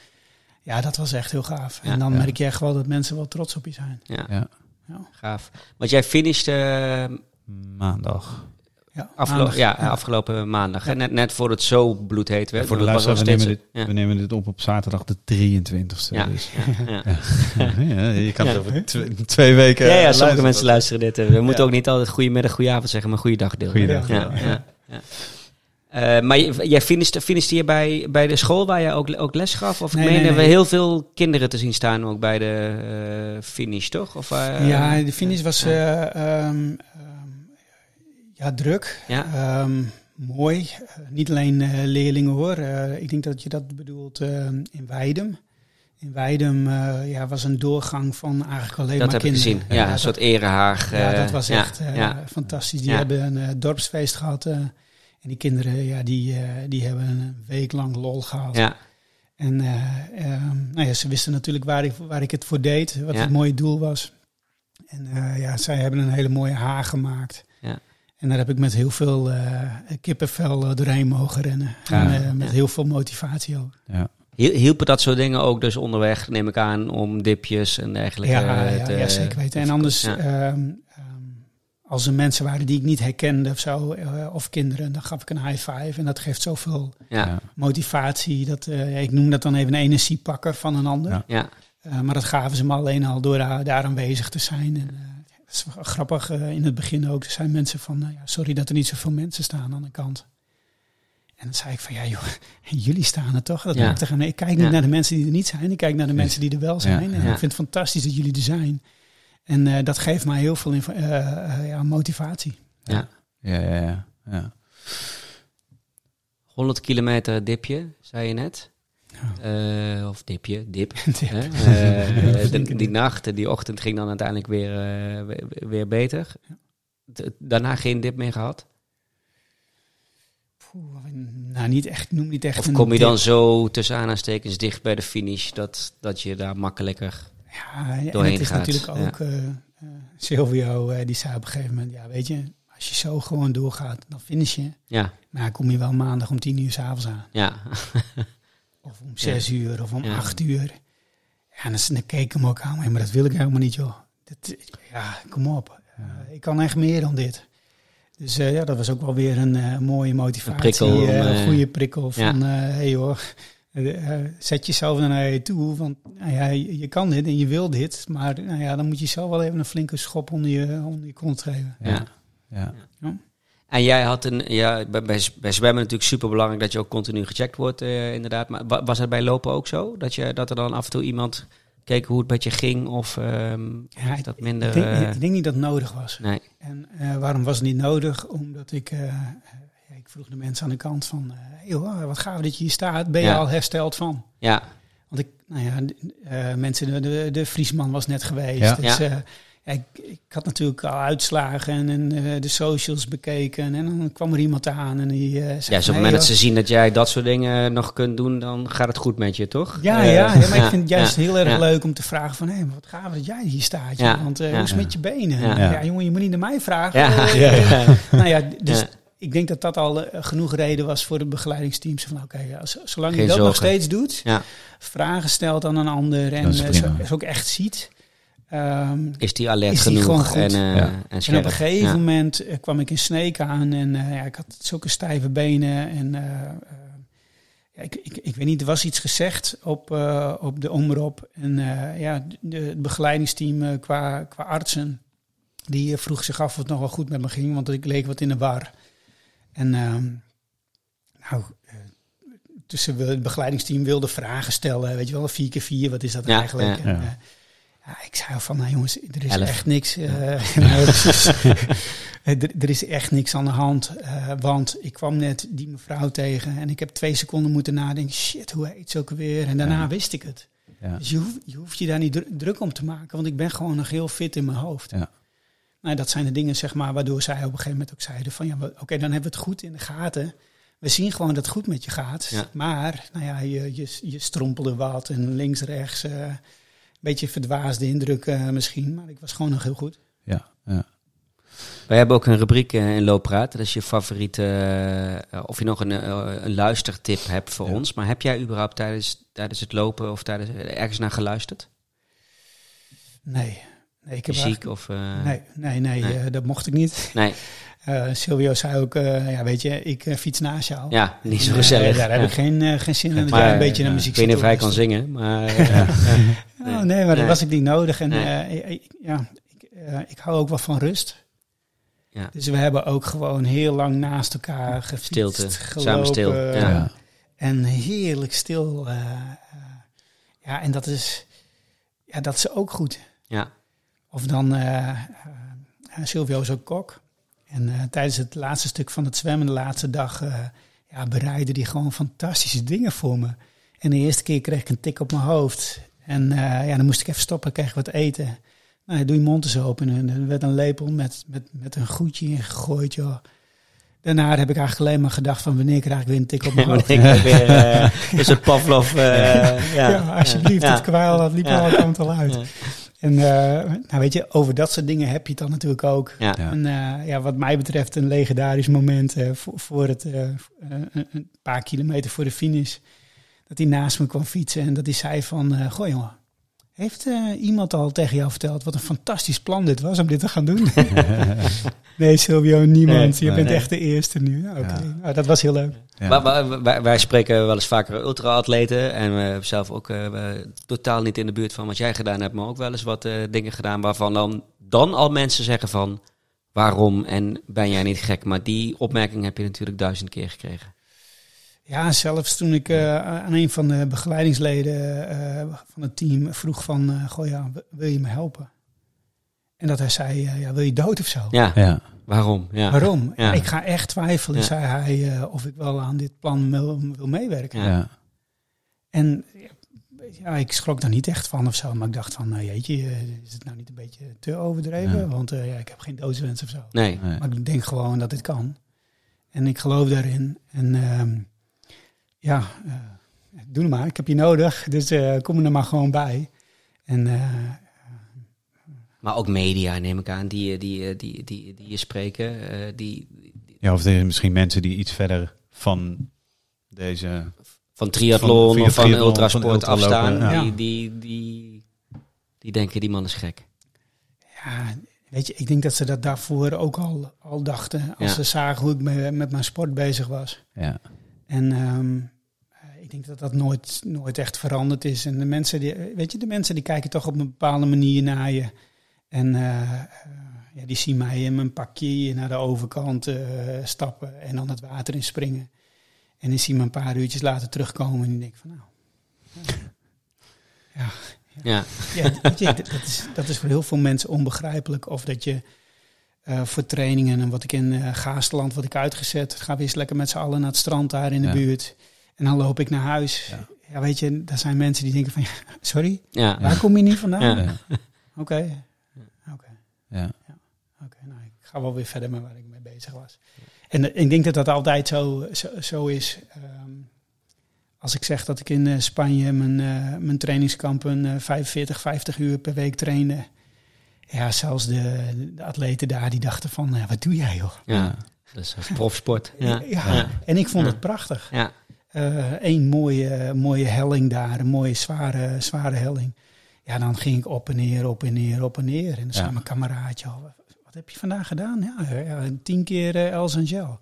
Ja, dat was echt heel gaaf. Ja, en dan ja. merk je echt wel dat mensen wel trots op je zijn. Ja, ja. Ja, gaaf. Want jij finishte eh, Maandag. Ja, afgelo- maandag. ja, afgelopen maandag. Net, net voor het zo bloedheet werd. voor de we nemen, dit, ja. we nemen dit op op zaterdag de 23ste. Ja, Dus. ja, ja. ja, je kan Ja. het over twee, twee weken Ja, ja, sommige luisteren. mensen luisteren dit. eh, We moeten ook niet altijd goedemiddag, goedenavond zeggen, maar goeiedag deel. Goeiedag, Ja. Eh, maar je- jij finishte, finishte je bij, bij de school waar je ook, ook les gaf? Of Nee, ik meen nee. we heel veel kinderen te zien staan ook bij de eh, finish, toch? Of, eh, ja, de finish was ja. Ja, druk. Ja. Ehm, mooi. Eh, niet alleen eh, leerlingen hoor. Eh, ik denk dat je dat bedoelt in Weidem. In Weidem ja, was een doorgang van eigenlijk alleen dat maar heb ik kinderen. gezien. Ja, een dat- soort erehaag. ja, dat was ja, echt fantastisch. Die hebben een dorpsfeest gehad. eh, en die kinderen ja, die, die hebben een week lang lol gehad. Ja, En eh, ehm, nou ja, ze wisten natuurlijk waar ik, waar ik het voor deed, wat het mooie doel was. En ja, zij hebben een hele mooie haag gemaakt. En daar heb ik met heel veel eh, kippenvel eh, doorheen mogen rennen. Ja. En, eh, met Ja. heel veel motivatie ook. Ja. Hielpen dat soort dingen ook dus onderweg, neem ik aan, om dipjes en dergelijke Ja, eh, ja, te- ja, zeker weten. En anders, Ja. ehm, ehm, als er mensen waren die ik niet herkende of zo, of kinderen, dan gaf ik een high five. En dat geeft zoveel Ja, motivatie. Dat, eh, ik noem dat dan even een energiepakker van een ander. Ja. ja, Eh, maar dat gaven ze me alleen al door daar, daar aanwezig te zijn. En, is grappig eh, in het begin ook. Er zijn mensen van, nou ja, sorry dat er niet zoveel mensen staan aan de kant. En dan zei ik van, ja joh, jullie staan er toch? Dat Ja. maakt er Ik kijk niet Ja. naar de mensen die er niet zijn. Ik kijk naar de mensen die er wel zijn. Ja. En Ja. ik vind het fantastisch dat jullie er zijn. En eh, dat geeft mij heel veel eh, ja, motivatie. ja. Ja, ja, ja. ja. 100 kilometer dipje, zei je net. Ja. Eh, of dipje, dip. Dip. Eh, de- flinke die nacht, die ochtend ging dan uiteindelijk weer, eh, weer, beter. Daarna geen dip meer gehad? Poeh, nou, niet echt, noem niet echt Of kom je dip. dan zo tussen aanhalingstekens dicht bij de finish dat, dat je daar makkelijker... Ja, en doorheen het is gaat, natuurlijk ja. ook eh, eh, Silvio, eh, die zei op een gegeven moment, ja weet je, als je zo gewoon doorgaat, dan finish je. Ja, Maar kom je wel maandag om tien uur s'avonds aan. ja, Of om zes uur, of om Ja. acht uur. Ja, en dan, dan keek ik hem ook aan, "Hé, maar dat wil ik helemaal niet joh. Dat, ja, kom op. Eh, ik kan echt meer dan dit. Dus eh, ja, dat was ook wel weer een eh, mooie motivatie. Een prikkel een goede prikkel ja. van, hé hey joh, eh, eh, zet jezelf naar je toe. Want nou ja, je, kan dit en je wil dit. Maar nou ja, dan moet je zelf wel even een flinke schop onder je, onder je kont geven. Ja. ja. En jij had een, ja, bij, bij, bij zwemmen natuurlijk super belangrijk dat je ook continu gecheckt wordt, eh, inderdaad. Maar wa- was het bij lopen ook zo? Dat, je, dat er dan af en toe iemand keek hoe het met je ging? Of ehm, Ja, is dat minder... ik, denk, eh, ik denk niet dat het nodig was. nee, En eh, waarom was het niet nodig? Omdat ik, eh, ja, ik vroeg de mensen aan de kant van, eh, hey, joh, wat gaaf dat je hier staat. Ben je Ja. al hersteld van? ja, Want ik, nou ja, eh, mensen, de, de, de Friesman was net geweest. Ja. Dus Ja. Ik, ik had natuurlijk al uitslagen en, en eh, de socials bekeken. En dan kwam er iemand aan en die eh zei... ja, dus op het hey, moment dat ze zien dat jij dat soort dingen nog kunt doen, dan gaat het goed met je, toch? Ja, Eh, ja, ja, maar ik vind het juist ja, heel erg leuk om te vragen van... hé, maar wat gaaf dat jij hier staat. joh. Ja, Want hoe is het met je benen? Ja. Jongen, je moet niet naar mij vragen. Ja, ja, ja. Nou ja, dus ik denk dat dat al genoeg reden was voor de begeleidingsteams. Van oké, als- zolang Geen je dat nog steeds doet, Ja. vragen stelt aan een ander en zo, zo ook echt ziet. Ehm, Is die alert Is die genoeg gewoon goed? en, eh Ja. en en scherp? op een gegeven Ja. moment eh, kwam ik in Sneek aan en eh, ja, ik had zulke stijve benen. En eh, eh, ja, ik, ik, ik weet niet, er was iets gezegd op, eh, op de omroep. En eh, ja, de, het begeleidingsteam qua, qua artsen, die vroeg zich af of het nog wel goed met me ging, want ik leek wat in de war. En ehm, nou, eh, tussen het begeleidingsteam wilde vragen stellen, weet je wel, vier keer vier, wat is dat Ja, eigenlijk? ja. En, Ja. ik zei van, nou jongens, er is Elf. echt niks. eh, er, er is echt niks aan de hand. eh, want ik kwam net die mevrouw tegen en ik heb twee seconden moeten nadenken. Shit, hoe heet ze ook weer? En daarna Ja. wist ik het. Ja. Dus je hoeft, je hoeft je daar niet dru- druk om te maken, want ik ben gewoon nog heel fit in mijn hoofd. Ja. Nou, dat zijn de dingen, zeg maar, waardoor zij op een gegeven moment ook zeiden van, ja, oké, dan hebben we het goed in de gaten. We zien gewoon dat het goed met je gaat. Ja. Maar, nou ja, je, je, je strompelde wat en links, rechts, eh, beetje verdwaasde indruk eh, misschien. Maar ik was gewoon nog heel goed. Ja. Ja. Wij hebben ook een rubriek eh, in Looppraat. Dat is je favoriete, eh, of je nog een, een luistertip hebt voor Ja. ons. Maar heb jij überhaupt tijdens, tijdens het lopen of tijdens, ergens naar geluisterd? Nee, nee ik heb Muziek of... eh, Nee, nee, nee, Nee. eh, dat mocht ik niet. Nee, Eh, Silvio zei ook, ja, weet je, ik fiets naast jou. ja, niet zo gezellig. daar heb Ja. ik geen, geen zin in Maar, een beetje naar muziek Ik weet niet of hij zit kan zingen, maar... Oh, nee, maar dat was ik niet nodig. En ja, ik, ik hou ook wel van rust. Ja. Dus we hebben ook gewoon heel lang naast elkaar gefietst, Stilte, gelopen, samen stil, ja. En heerlijk stil. ja, en dat is, ja, dat is ook goed. ja, Of dan, eh, Silvio is ook kok. En eh, tijdens het laatste stuk van het zwemmen, de laatste dag, ja, bereidde hij gewoon fantastische dingen voor me. En de eerste keer kreeg ik een tik op mijn hoofd. En ja, dan moest ik even stoppen, kreeg ik wat eten. Nou, doe je mond eens open en er werd een lepel met, met, met een goedje in gegooid, joh. Daarna heb ik eigenlijk alleen maar gedacht van wanneer krijg ik weer een tik op mijn hoofd. weer een soort Pavlov... ja, Ja, alsjeblieft, ja. het kwaal dat liep Ja. alle kanten al uit. En uh, nou weet je, over dat soort dingen heb je het dan natuurlijk ook. Ja. Ja. En uh, ja, wat mij betreft een legendarisch moment uh, voor, voor, het uh, een paar kilometer voor de finish. Dat hij naast me kwam fietsen en dat hij zei van, uh, goh jongen, heeft uh, iemand al tegen jou verteld wat een fantastisch plan dit was om dit te gaan doen? nee, Silvio, niemand. Nee, Je bent nee. echt de eerste nu. Oké, okay. ja. nou, dat was heel leuk. Ja. Wij, wij, wij, spreken wel eens vaker ultra-atleten. En we hebben zelf ook uh, totaal niet in de buurt van wat jij gedaan hebt, maar ook wel eens wat uh, dingen gedaan waarvan dan, dan al mensen zeggen van waarom en ben jij niet gek? Maar die opmerking heb je natuurlijk duizend keer gekregen. Ja, zelfs toen ik uh, aan een van de begeleidingsleden uh, van het team vroeg van, uh, goh ja, wil je me helpen? En dat hij zei, ja, wil je dood of zo? Ja, ja. waarom? Ja. Waarom? Ja. Ik ga echt twijfelen, zei hij, of ik wel aan dit plan wil, wil meewerken. Ja. En ja, ik schrok daar niet echt van of zo, maar ik dacht van, nou jeetje, is het nou niet een beetje te overdreven? Want ja, ik heb geen doodswens of zo. Nee. nee. Maar ik denk gewoon dat dit kan. En ik geloof daarin. En ehm, ja, uh, doe het maar. Ik heb je nodig. Dus uh, kom er maar gewoon bij. En, uh, maar ook media, neem ik aan, die, die, die, die, die je spreken. eh, die, die, ja, of er misschien mensen die iets verder van deze... Van triathlon van, of van triathlon, ultrasport van afstaan. Ja. Die, die, die, die denken, die man is gek. Ja, weet je, ik denk dat ze dat daarvoor ook al, al dachten. Als ja. ze zagen hoe ik me, met mijn sport bezig was. Ja. En um, ik denk dat dat nooit, nooit echt veranderd is. En de mensen die, weet je, de mensen die kijken toch op een bepaalde manier naar je. En uh, ja, die zien mij in mijn pakje naar de overkant eh, stappen en dan het water in springen. En die zien me een paar uurtjes later terugkomen en die denk van nou... Ja, Ja, ja, weet je, dat, is, dat is voor heel veel mensen onbegrijpelijk. Of dat je eh, voor trainingen en wat ik in eh Gaasterland, wat ik uitgezet, ga weer eens lekker met z'n allen naar het strand daar in de buurt. En dan loop ik naar huis. Ja. Ja. weet je, daar zijn mensen die denken van, ja, sorry, ja. waar kom je niet vandaan? Ja. Ja. Oké, oké, Ja. oké. Nou, ik ga wel weer verder met waar ik mee bezig was. En eh, ik denk dat dat altijd zo, zo, zo is. Ehm, als ik zeg dat ik in eh, Spanje mijn, eh, mijn trainingskampen eh 45, 50 uur per week trainde. Ja, zelfs de, de atleten daar die dachten van, wat doe jij joh? ja. Dat is profsport. Ja. Ja, Ja. en ik vond Ja. het prachtig. Ja. Eén mooie, mooie helling daar, een mooie zware, zware helling. Ja, dan ging ik op en neer, op en neer, op en neer. En dan zei Ja. mijn kameraadje al, wat heb je vandaag gedaan? Ja, ja tien keer eh, Els en Gel.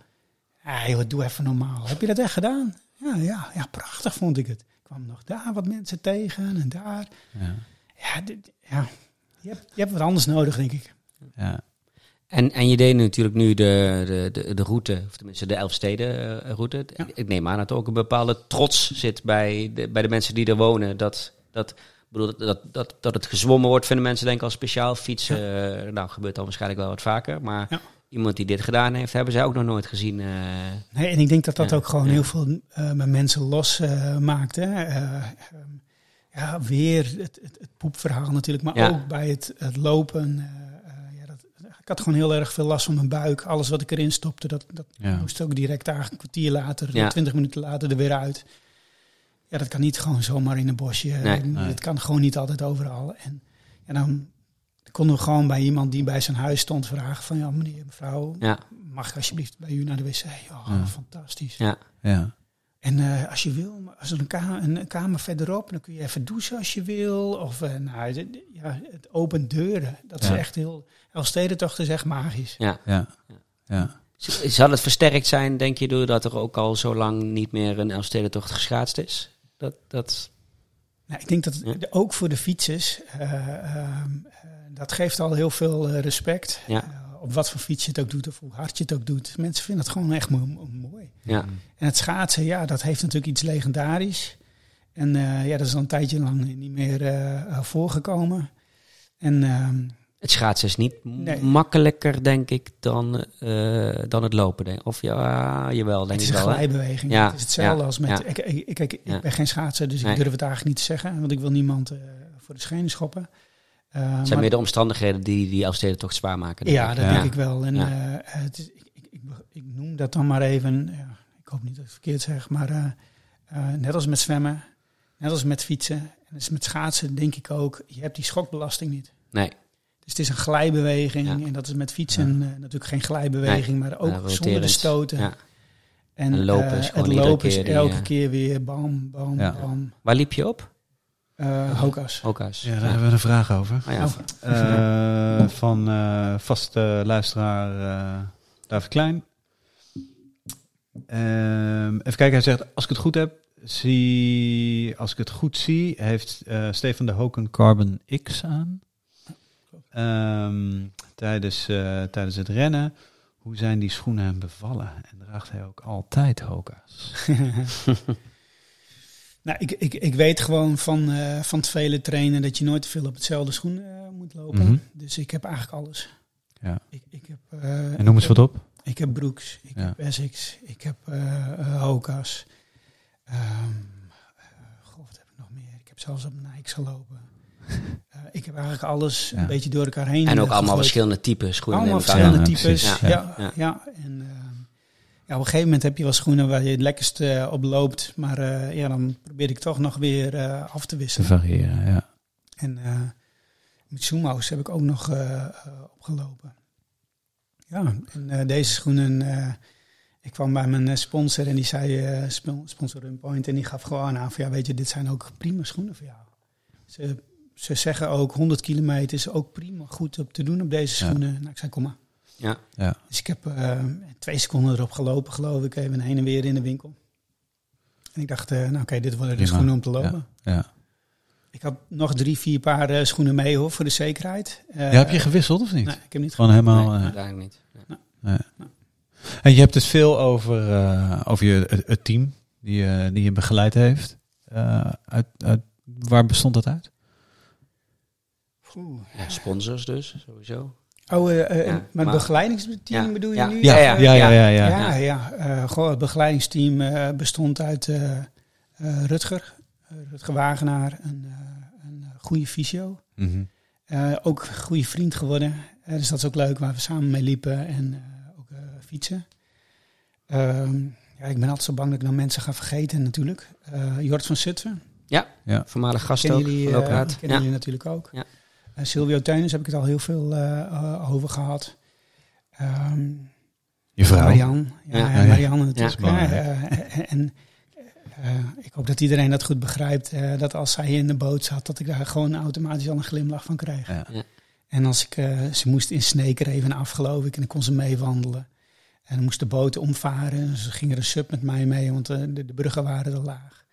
Ja, joh, doe even normaal. Heb je dat echt gedaan? Ja, ja, ja, prachtig vond ik het. Ik kwam nog daar wat mensen tegen en daar. Ja. Ja, dit, ja. Je, hebt, je hebt wat anders nodig, denk ik. Ja. En, en je deed natuurlijk nu de, de, de, de route, of tenminste de Elfsteden-route. Ja. Ik neem aan dat er ook een bepaalde trots zit bij de, bij de mensen die er wonen. Dat, dat, bedoel, dat, dat, dat het gezwommen wordt, vinden mensen denk ik al speciaal. Fietsen, eh, nou gebeurt dan waarschijnlijk wel wat vaker. Maar Ja. iemand die dit gedaan heeft, hebben zij ook nog nooit gezien. eh. Nee, en ik denk dat dat ook gewoon heel veel eh bij mensen los eh, maakt. Hè? Eh, ehm, ja, weer het, het, het poepverhaal natuurlijk, maar ook bij het, het lopen. eh, eh, ja, dat, ik had gewoon heel erg veel last van mijn buik. Alles wat ik erin stopte, dat, dat Ja. moest ook direct eigenlijk een kwartier later, Ja. twintig minuten later er weer uit. Ja, dat kan niet gewoon zomaar in een bosje. Nee. Nee. Dat kan gewoon niet altijd overal. En, en dan konden we gewoon bij iemand die bij zijn huis stond vragen van... ja, meneer, mevrouw, ja, mag ik alsjeblieft bij u naar de wc? Oh, Ja. fantastisch. ja, Ja. En eh, als je wil, als er een, ka een kamer verderop, dan kun je even douchen als je wil. Of eh, nou, ja, het opent deuren. Dat Ja. is echt heel. Elfstedentocht is echt magisch. ja. Ja. Ja. Zal het versterkt zijn, denk je, doordat er ook al zo lang niet meer een Elfstedentocht geschaatst is? Dat, dat, Nou, ik denk dat het ook voor de fietsers, eh, ehm, eh, dat geeft al heel veel respect. Ja. Op wat voor fiets je het ook doet of hoe hard je het ook doet. Mensen vinden het gewoon echt mo- mo- mooi. ja, En het schaatsen, ja, dat heeft natuurlijk iets legendarisch. En eh, ja, dat is al een tijdje lang niet meer eh, eh, voorgekomen. En ehm, Het schaatsen is niet Nee. makkelijker, denk ik, dan, dan het lopen. Denk. ik. Of ja, jawel, denk het is ik een wel. glijbeweging. Ja, Het is hetzelfde ja, als met... ja. Ik, ik, ik, ik, ben geen schaatser, dus Nee. ik durf het eigenlijk niet te zeggen. Want ik wil niemand voor de schenen schoppen. Eh, Het zijn meer de omstandigheden die die Elfstedentocht zwaar maken. Ja, ik. dat Ja. denk ik wel. En Ja. eh, het is, ik, ik, ik, ik noem dat dan maar even... Ja, ik hoop niet dat ik het verkeerd zeg, maar... eh, eh, net als met zwemmen, net als met fietsen... en dus met schaatsen denk ik ook... je hebt die schokbelasting niet. Nee, Dus het is een glijbeweging. Ja. En dat is met fietsen eh, natuurlijk geen glijbeweging, maar ook Ja, zonder de stoten. ja. En, En lopen eh, het lopen is keer die, elke eh, keer weer bam, bam, Ja. bam. Waar liep je op? Eh Hokas. Hoka's. Ja, daar hebben we een vraag over. Ah, ja. Oh. Eh, van eh vaste luisteraar eh David Klein. Ehm, even kijken, hij zegt, als ik het goed heb, zie, als ik het goed zie, heeft eh, Stefan de Hoken Carbon X aan. Ehm, tijdens, eh, tijdens het rennen. Hoe zijn die schoenen hem bevallen? En draagt hij ook altijd Hoka's? Nou, ik, ik, ik weet gewoon van, eh, van het vele trainen dat je nooit te veel op hetzelfde schoen eh, moet lopen. Mhm. Dus ik heb eigenlijk alles. Ja. Ik, ik heb, eh, En noem eens wat op. Ik heb Brooks, ik Ja. heb Essex, ik heb Hoka's. Ehm, eh, goh, wat heb ik nog meer? Ik heb zelfs op Nike gelopen. Eh, ik heb eigenlijk alles Ja. een beetje door elkaar heen En ook allemaal verschillende types schoenen. Allemaal verschillende Ja, types. Ja, Ja, ja, ja. En ehm, ja, op een gegeven moment heb je wel schoenen waar je het lekkerst eh, op loopt. Maar eh, ja, dan probeer ik toch nog weer eh, af te Te wisselen. variëren, ja. En met Sumo's heb ik ook nog opgelopen. Ja, en deze schoenen... ik kwam bij mijn sponsor en die zei, spon- sponsor Runpoint, en die gaf gewoon aan van, ja, weet je, dit zijn ook prima schoenen voor jou. Ze, ze zeggen ook 100 kilometer is ook prima goed op te doen op deze Ja. schoenen. Nou, ik zei, kom maar. Ja. ja. Dus ik heb eh, twee seconden erop gelopen, geloof ik, even heen en weer in de winkel. En ik dacht, eh, nou oké, dit worden de schoenen om te lopen. Ja. Ik had nog drie, vier paar eh, schoenen mee hoor, voor de zekerheid. Eh, Ja, heb je gewisseld of niet? Nee, ik heb niet Gewoon helemaal... Nee, eh, uiteindelijk niet. Ja. En je hebt het veel over, eh, over je, het, het team die, je die je begeleid heeft. Eh, uit, uit, waar bestond dat uit? Oeh. Ja, sponsors dus, sowieso. Oh, eh, eh, Ja, maar- begeleidingsteam Ja, bedoel je ja. nu? Ja, ja, eh, ja, ja, ja. ja. Ja, ja. eh, goh, het begeleidingsteam eh, bestond uit eh, eh, Rutger, eh, Rutger Wagenaar, een, eh, een eh, goede fysio. Mhm. Eh, ook een goede vriend geworden. Eh, dus dat is ook leuk, waar we samen mee liepen en eh, ook eh, fietsen. Ehm, ja, ik ben altijd zo bang dat ik dan mensen ga vergeten natuurlijk. Eh Jort van Zutphen, Voormalig gast kennen ook, jullie, eh, kennen Ja. jullie natuurlijk ook. Ja. Silvio Teunis heb ik het al heel veel eh, eh, over gehad. Ehm, Je vrouw. Marianne. Ja, Ja. ja, Ja, ja. Marianne natuurlijk. hè. Eh, en eh, ik hoop dat iedereen dat goed begrijpt. eh, dat als zij in de boot zat, dat ik daar gewoon automatisch al een glimlach van kreeg. Ja. Ja. En als ik, eh, ze moest in Sneker even af, geloof ik. En dan kon ze meewandelen. En dan moest de boot omvaren. En ze ging er een sub met mij mee, want de, de bruggen waren te laag.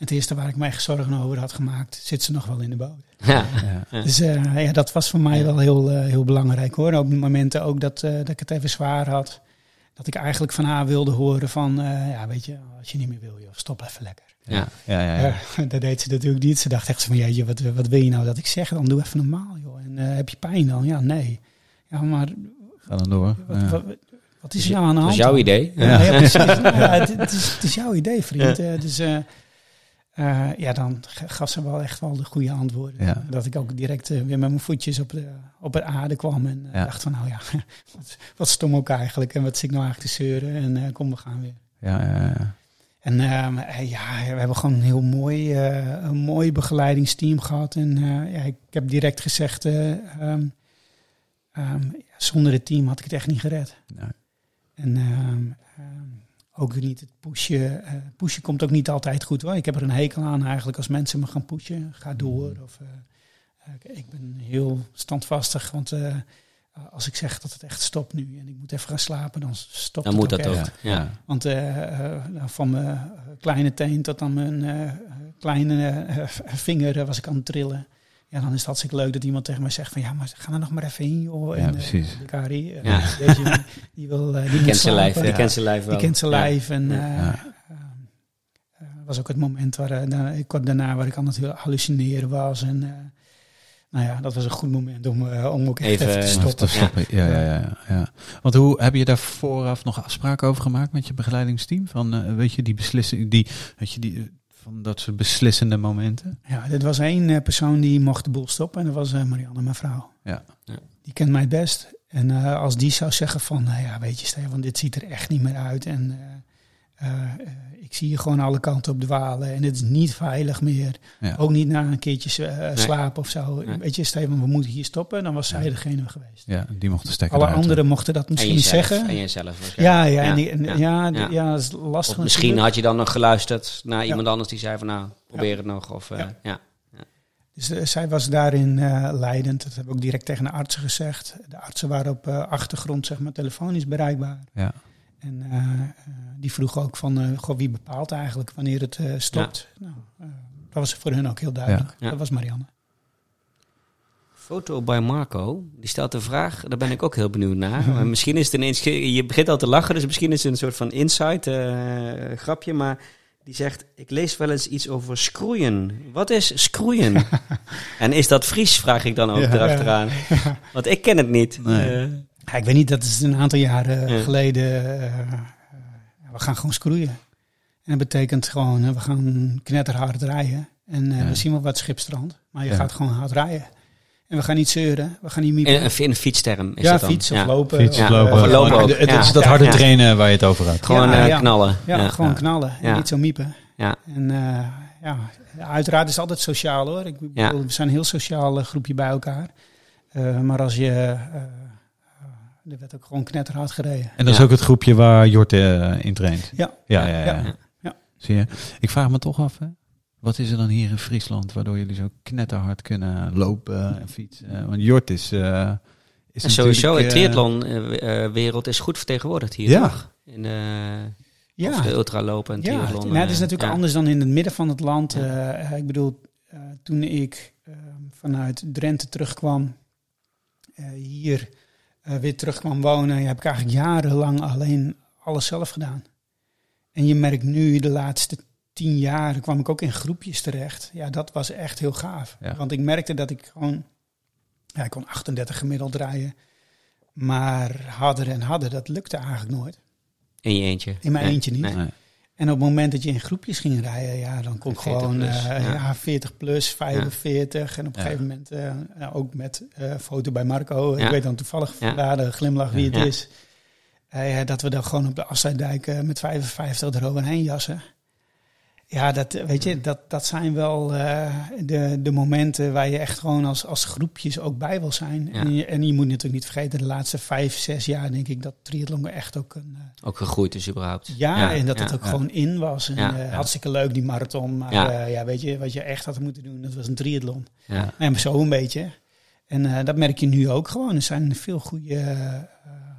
Het eerste waar ik me echt zorgen over had gemaakt, zit ze nog wel in de boot. Ja. Dus eh, ja, dat was voor mij wel heel, eh, heel belangrijk hoor. Op momenten ook dat, eh, dat ik het even zwaar had. Dat ik eigenlijk van haar wilde horen van, eh, ja weet je, als je niet meer wil, joh, stop even lekker. Ja. Ja, ja, ja. Eh, dat deed ze natuurlijk niet. Ze dacht echt van, jeetje, wat, wat wil je nou dat ik zeg? Dan doe even normaal joh. En eh, heb je pijn dan? Ja, nee. Ja, maar Ga dan door. wat, Ja. wat, wat is er nou aan de Dat hand? is jouw idee. Ja, ja, precies. Nou ja, het, het is, het is jouw idee, vriend. Eh, dus eh, ja, dan gaf ze wel echt wel de goede antwoorden. Ja. Dat ik ook direct eh, weer met mijn voetjes op de, op de aarde kwam. En eh, Ja. dacht van, nou ja, wat, wat stom ook eigenlijk. En wat zit ik nou eigenlijk te zeuren? En kom, we gaan weer. Ja, ja, ja. En ehm, eh, ja, we hebben gewoon een heel mooi, een mooi begeleidingsteam gehad. En ja, ik heb direct gezegd, eh, ehm, ehm, zonder het team had ik het echt niet gered. Nee. En ook niet het pushen. pushen komt ook niet altijd goed hoor. Ik heb er een hekel aan eigenlijk als mensen me gaan pushen. Ga door. Of, eh, eh, ik ben heel standvastig, want als ik zeg dat het echt stopt nu en ik moet even gaan slapen, dan stopt Dan het moet ook dat echt. ook. Ja. Want nou, van mijn kleine teen tot aan mijn kleine vinger was ik aan het trillen. Ja, dan is het hartstikke leuk dat iemand tegen mij zegt van ja, maar ga er nog maar even in, joh. Ja, en, eh, precies. Kari, eh, Ja. deze, die wil, eh, die, kent zijn lijf. Die kent zijn lijf wel. Die kent zijn Ja. lijf. En eh, eh, eh, was ook het moment waar eh, daarna- kort daarna waar ik aan het hallucineren was. En eh, nou ja, dat was een goed moment om, eh, om ook echt Even, even, te stoppen. Te stoppen. Ja, ja, ja, ja, ja. Want hoe heb je daar vooraf nog afspraken over gemaakt met je begeleidingsteam? Van, eh, weet je, die beslissing, die, weet je, die, van dat soort beslissende momenten? Ja, dit was één eh, persoon die mocht de boel stoppen en dat was eh, Marianne, mijn vrouw. Ja. Ja. Die kent mij het best. En eh, als die zou zeggen van, nou ja, weet je Stefan, dit ziet er echt niet meer uit. En eh, eh, eh, ik zie je gewoon alle kanten op dwalen en het is niet veilig meer. Ja. Ook niet na een keertje eh, slapen of zo. Nee. Weet je Stefan, we moeten hier stoppen. Dan was zij Ja. degene geweest. Ja, die mocht de stekker Alle anderen mochten dat En misschien jezelf. zeggen. En jezelf. Ja, ja, en die- en- ja. ja, ja. d- ja, dat is lastig. Of misschien had je dan nog geluisterd naar iemand anders die zei van nou, probeer het nog. Of, eh, Ja. ja. Dus zij was daarin eh, leidend. Dat heb ik ook direct tegen de artsen gezegd. De artsen waren op eh, achtergrond, zeg maar, telefonisch bereikbaar. Ja. En eh, eh, die vroegen ook van, eh, goh, wie bepaalt eigenlijk wanneer het eh, stopt? Nou, eh, dat was voor hun ook heel duidelijk. Ja. Dat was Marianne. Foto bij Marco, die stelt een vraag, daar ben ik ook heel benieuwd naar. Maar misschien is het ineens, je begint al te lachen, dus misschien is het een soort van insight eh, grapje, maar die zegt, ik lees wel eens iets over schroeien. Wat is schroeien? en is dat Fries, vraag ik dan ook Ja. erachteraan. Want ik ken het niet. Nee. Ja, ik weet niet, dat is een aantal jaren Ja. geleden. eh, eh, we gaan gewoon scroeien. En dat betekent gewoon, eh, we gaan knetterhard rijden. En eh, Ja. we zien wel wat schipstrand. Maar je Ja. gaat gewoon hard rijden. En we gaan niet zeuren. We gaan niet miepen. in, in een fietsterm is ja, dat dan. ja. of lopen. Fiets, of, lopen. Of lopen ook. Het, het Ja. is dat harde Ja. trainen waar je het over had. Gewoon Ja, ja. knallen. Ja, Ja. gewoon Ja. knallen. En Ja. niet zo miepen. Ja. En eh, ja, uiteraard is het altijd sociaal hoor. Ik bedoel, Ja. We zijn een heel sociaal groepje bij elkaar. Eh, maar als je... er werd ook gewoon knetterhard gereden. En dat is Ja. ook het groepje waar Jort eh, in traint. Ja. Ja, ja, ja. Ja. Ja. Zie je? Ik vraag me toch af, hè? wat is er dan hier in Friesland waardoor jullie zo knetterhard kunnen lopen en fietsen? Want Jort is, eh is En sowieso, eh, triathlon-wereld is goed vertegenwoordigd hier, Ja. toch? In de, Ja, of de ultralopen en ja. triathlon. Nou, het is eh, natuurlijk ja. anders dan in het midden van het land. Ja. Eh, eh, ik bedoel, eh, toen ik ehm, vanuit Drenthe terugkwam, eh, hier eh, weer terugkwam wonen, heb ik eigenlijk jarenlang alleen alles zelf gedaan. En je merkt nu, de laatste tien jaar, kwam ik ook in groepjes terecht. Ja, dat was echt heel gaaf. Ja. Want ik merkte dat ik gewoon, ja, ik kon 38 gemiddeld draaien. Maar harder en harder, dat lukte eigenlijk nooit. In je eentje. In mijn Nee, eentje niet. nee. En op het moment dat je in groepjes ging rijden, ja, dan kon ik 40 gewoon plus, eh, ja. ja. 40 plus, 45. En op een gegeven moment eh, nou, ook met eh, foto bij Marco. Ik weet dan toevallig vandaar de glimlach wie het is. Dat we dan gewoon op de Afsluitdijk met 55 eroverheen jassen. Ja, dat, eh, weet je, dat, dat zijn wel eh, de, de momenten waar je echt gewoon als, als groepjes ook bij wil zijn. Ja. En, je, en je moet natuurlijk niet vergeten, de laatste vijf, zes jaar denk ik dat triathlon echt ook een... eh, Ook gegroeid is überhaupt. ja, en dat ja. het ook ja. gewoon in was. En, Ja, ja. Hartstikke leuk, die marathon. Maar Ja. ja. ja, weet je, wat je echt had moeten doen, dat was een triathlon. Ja. Nee, maar zo een beetje. En eh, dat merk je nu ook gewoon. Er zijn veel goede eh,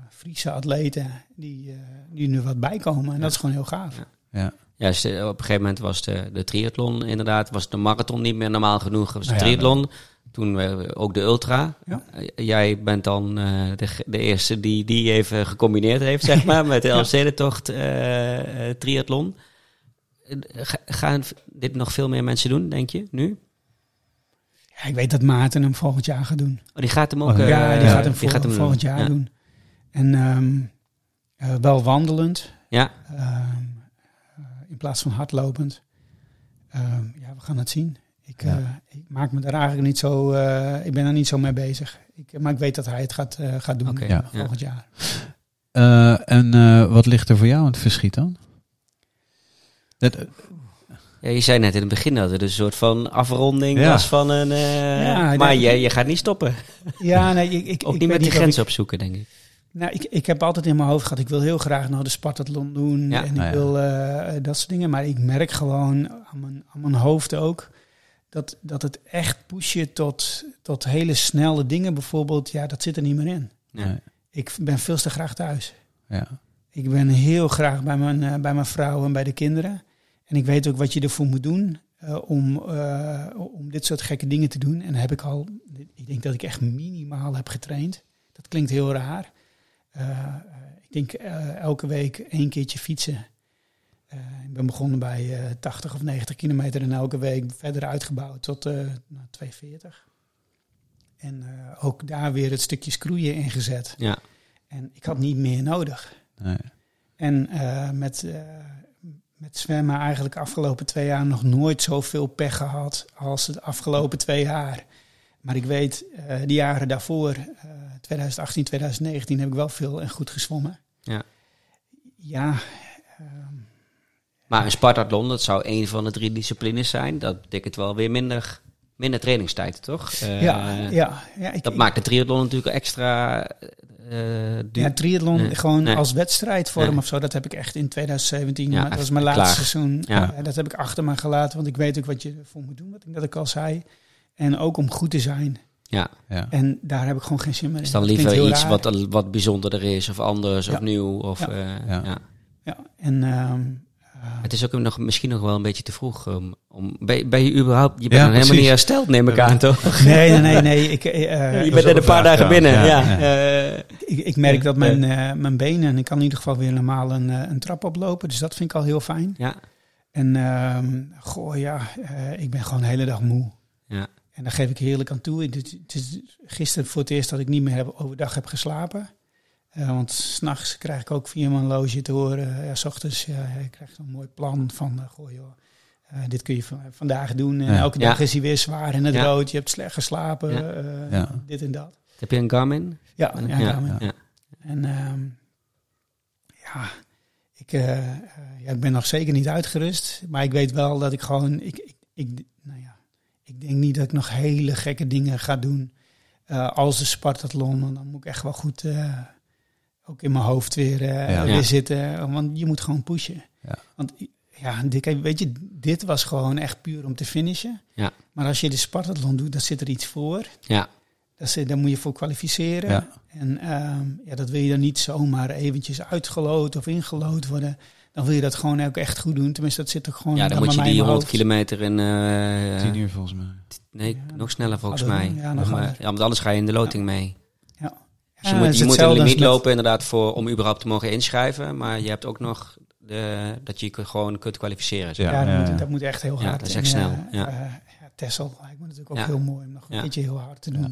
Friese atleten die, eh, die er wat bij komen. En dat is gewoon heel gaaf. Ja. Ja. Juist, eh, op een gegeven moment was de, de triathlon inderdaad, was de marathon niet meer normaal genoeg. Was de Nou ja, triathlon, toen eh, ook de ultra. Ja. Eh, Jij bent dan eh, de, de eerste die die even gecombineerd heeft, zeg maar, met de eh eh, triathlon. Ga- Gaan dit nog veel meer mensen doen, denk je, nu? Ja, ik weet dat Maarten hem volgend jaar gaat doen. Oh, die gaat hem ook... Oh, eh, ja, die gaat hem, vol- volgend jaar Ja. doen. En ehm, eh, wel wandelend. Ja, ehm, eh, plaats van hardlopend. Ehm, ja, we gaan het zien. Ik, Ja. eh, ik maak me daar eigenlijk niet zo. eh, ik ben er niet zo mee bezig. Ik, maar ik weet dat hij het gaat, eh, gaat doen ja. volgend jaar. Eh, en eh, wat ligt er voor jou aan het verschiet dan? Dat, Ja, je zei net in het begin dat het een soort van afronding Ja. was van een... eh, Ja, maar je, je gaat niet stoppen. Ja, nee, ik, ik, Ook ik niet met die of grens opzoeken, denk ik. Nou, ik, ik heb altijd in mijn hoofd gehad, ik wil heel graag nog de Spartathlon doen. Ja. En ik Nou wil eh, dat soort dingen. Maar ik merk gewoon aan mijn, aan mijn hoofd ook... Dat, dat het echt pushen tot, tot hele snelle dingen bijvoorbeeld... Ja, dat zit er niet meer in. Nee. Ik ben veel te graag thuis. ja. Ik ben heel graag bij mijn, eh, bij mijn vrouw en bij de kinderen. En ik weet ook wat je ervoor moet doen eh, om, eh, om dit soort gekke dingen te doen. En heb ik al, ik denk dat ik echt minimaal heb getraind. Dat klinkt heel raar. Eh, ik denk eh, elke week één keertje fietsen. Eh, ik ben begonnen bij eh 80 of 90 kilometer en elke week verder uitgebouwd tot eh nou, 240. En ook daar weer het stukje scroeien ingezet. Ja. En ik had niet meer nodig. Nee. En met, met zwemmen eigenlijk afgelopen twee jaar nog nooit zoveel pech gehad als de afgelopen twee jaar. Maar ik weet, eh de jaren daarvoor, eh 2018, 2019, heb ik wel veel en goed gezwommen. Ja. Ja, ehm, Maar een Spartathlon, dat zou een van de drie disciplines zijn. Dat betekent wel weer minder, minder trainingstijd, toch? Eh, ja, ja, ja. Ik, Dat ik- maakt de triathlon natuurlijk extra eh duur. ja, triathlon Nee, gewoon nee. als wedstrijdvorm Nee. of zo, dat heb ik echt in 2017, Ja, dat was mijn laatste seizoen. Ja. Eh, dat heb ik achter me gelaten, want ik weet ook wat je ervoor moet doen, wat ik net ook al zei. En ook om goed te zijn. ja, Ja. En daar heb ik gewoon geen zin meer in. is dan Dat liever iets raar. wat, wat bijzonderder is of anders of nieuw. Of, Ja. eh, Ja. ja. Ja, en ehm, eh, Het is ook nog, misschien nog wel een beetje te vroeg. om om, ben, je- ben je überhaupt... Je bent nog helemaal niet hersteld, neem ik aan, toch? nee, nee, nee, nee. Ik, eh, eh, je bent net een paar vraag, dagen ja. binnen. Ja, Ja, Eh, ik, ik merk dat mijn, eh, mijn benen, ik kan in ieder geval weer normaal een, eh, een trap oplopen. Dus dat vind ik al heel fijn. ja, En ehm, goh, ja, eh, ik ben gewoon de hele dag moe. ja, En daar geef ik heerlijk aan toe. Het is- gisteren voor het eerst dat ik niet meer heb, overdag heb geslapen. Eh, want s'nachts krijg ik ook via mijn loge te horen. eh, ja, s ochtends ja, je krijgt een mooi plan van, eh, goh joh, eh, dit kun je vandaag doen. En Ja. elke dag Ja. is hij weer zwaar in het Ja. rood. Je hebt slecht geslapen. Ja. eh, Ja. Dit en dat. Heb je een Garmin? Ja, ja, ja, Garmin. ja. En ehm, ja, ik, ja, ik ben nog zeker niet uitgerust. Maar ik weet wel dat ik gewoon. Ik, ik, ik, nou ja, ik denk niet dat ik nog hele gekke dingen ga doen. eh, als de Spartathlon. Dan moet ik echt wel goed. eh, ook in mijn hoofd weer, Ja. weer Ja. zitten. Want je moet gewoon pushen. Ja. Want ja, dit, weet je, dit was gewoon echt puur om te finishen. Ja. Maar als je de Spartathlon doet, dan zit er iets voor. Ja, Dat is, daar moet je voor kwalificeren. Ja. En ehm, ja, dat wil je dan niet zomaar eventjes uitgeloot of ingelood worden. Dan wil je dat gewoon ook echt goed doen. Tenminste, dat zit ook gewoon Ja, dan moet je die mijn 100 hoofd. kilometer in... eh, Tien uur volgens mij. Nee, Ja, nog sneller volgens mij. Ja, nog Maar- ja, want anders ga je in de loting mee. Ja. Dus je Ja, moet, je moet een limiet met- lopen inderdaad voor, om überhaupt te mogen inschrijven. Maar je hebt ook nog de, dat je je gewoon kunt kwalificeren. zeg. Ja, Ja, dat, ja, moet, ja. dat moet echt heel Ja, hard. dat is En, echt snel, eh, ja. eh, ja, Texel lijkt me natuurlijk ook Ja. heel mooi om nog een Ja. beetje heel hard te doen. Ja.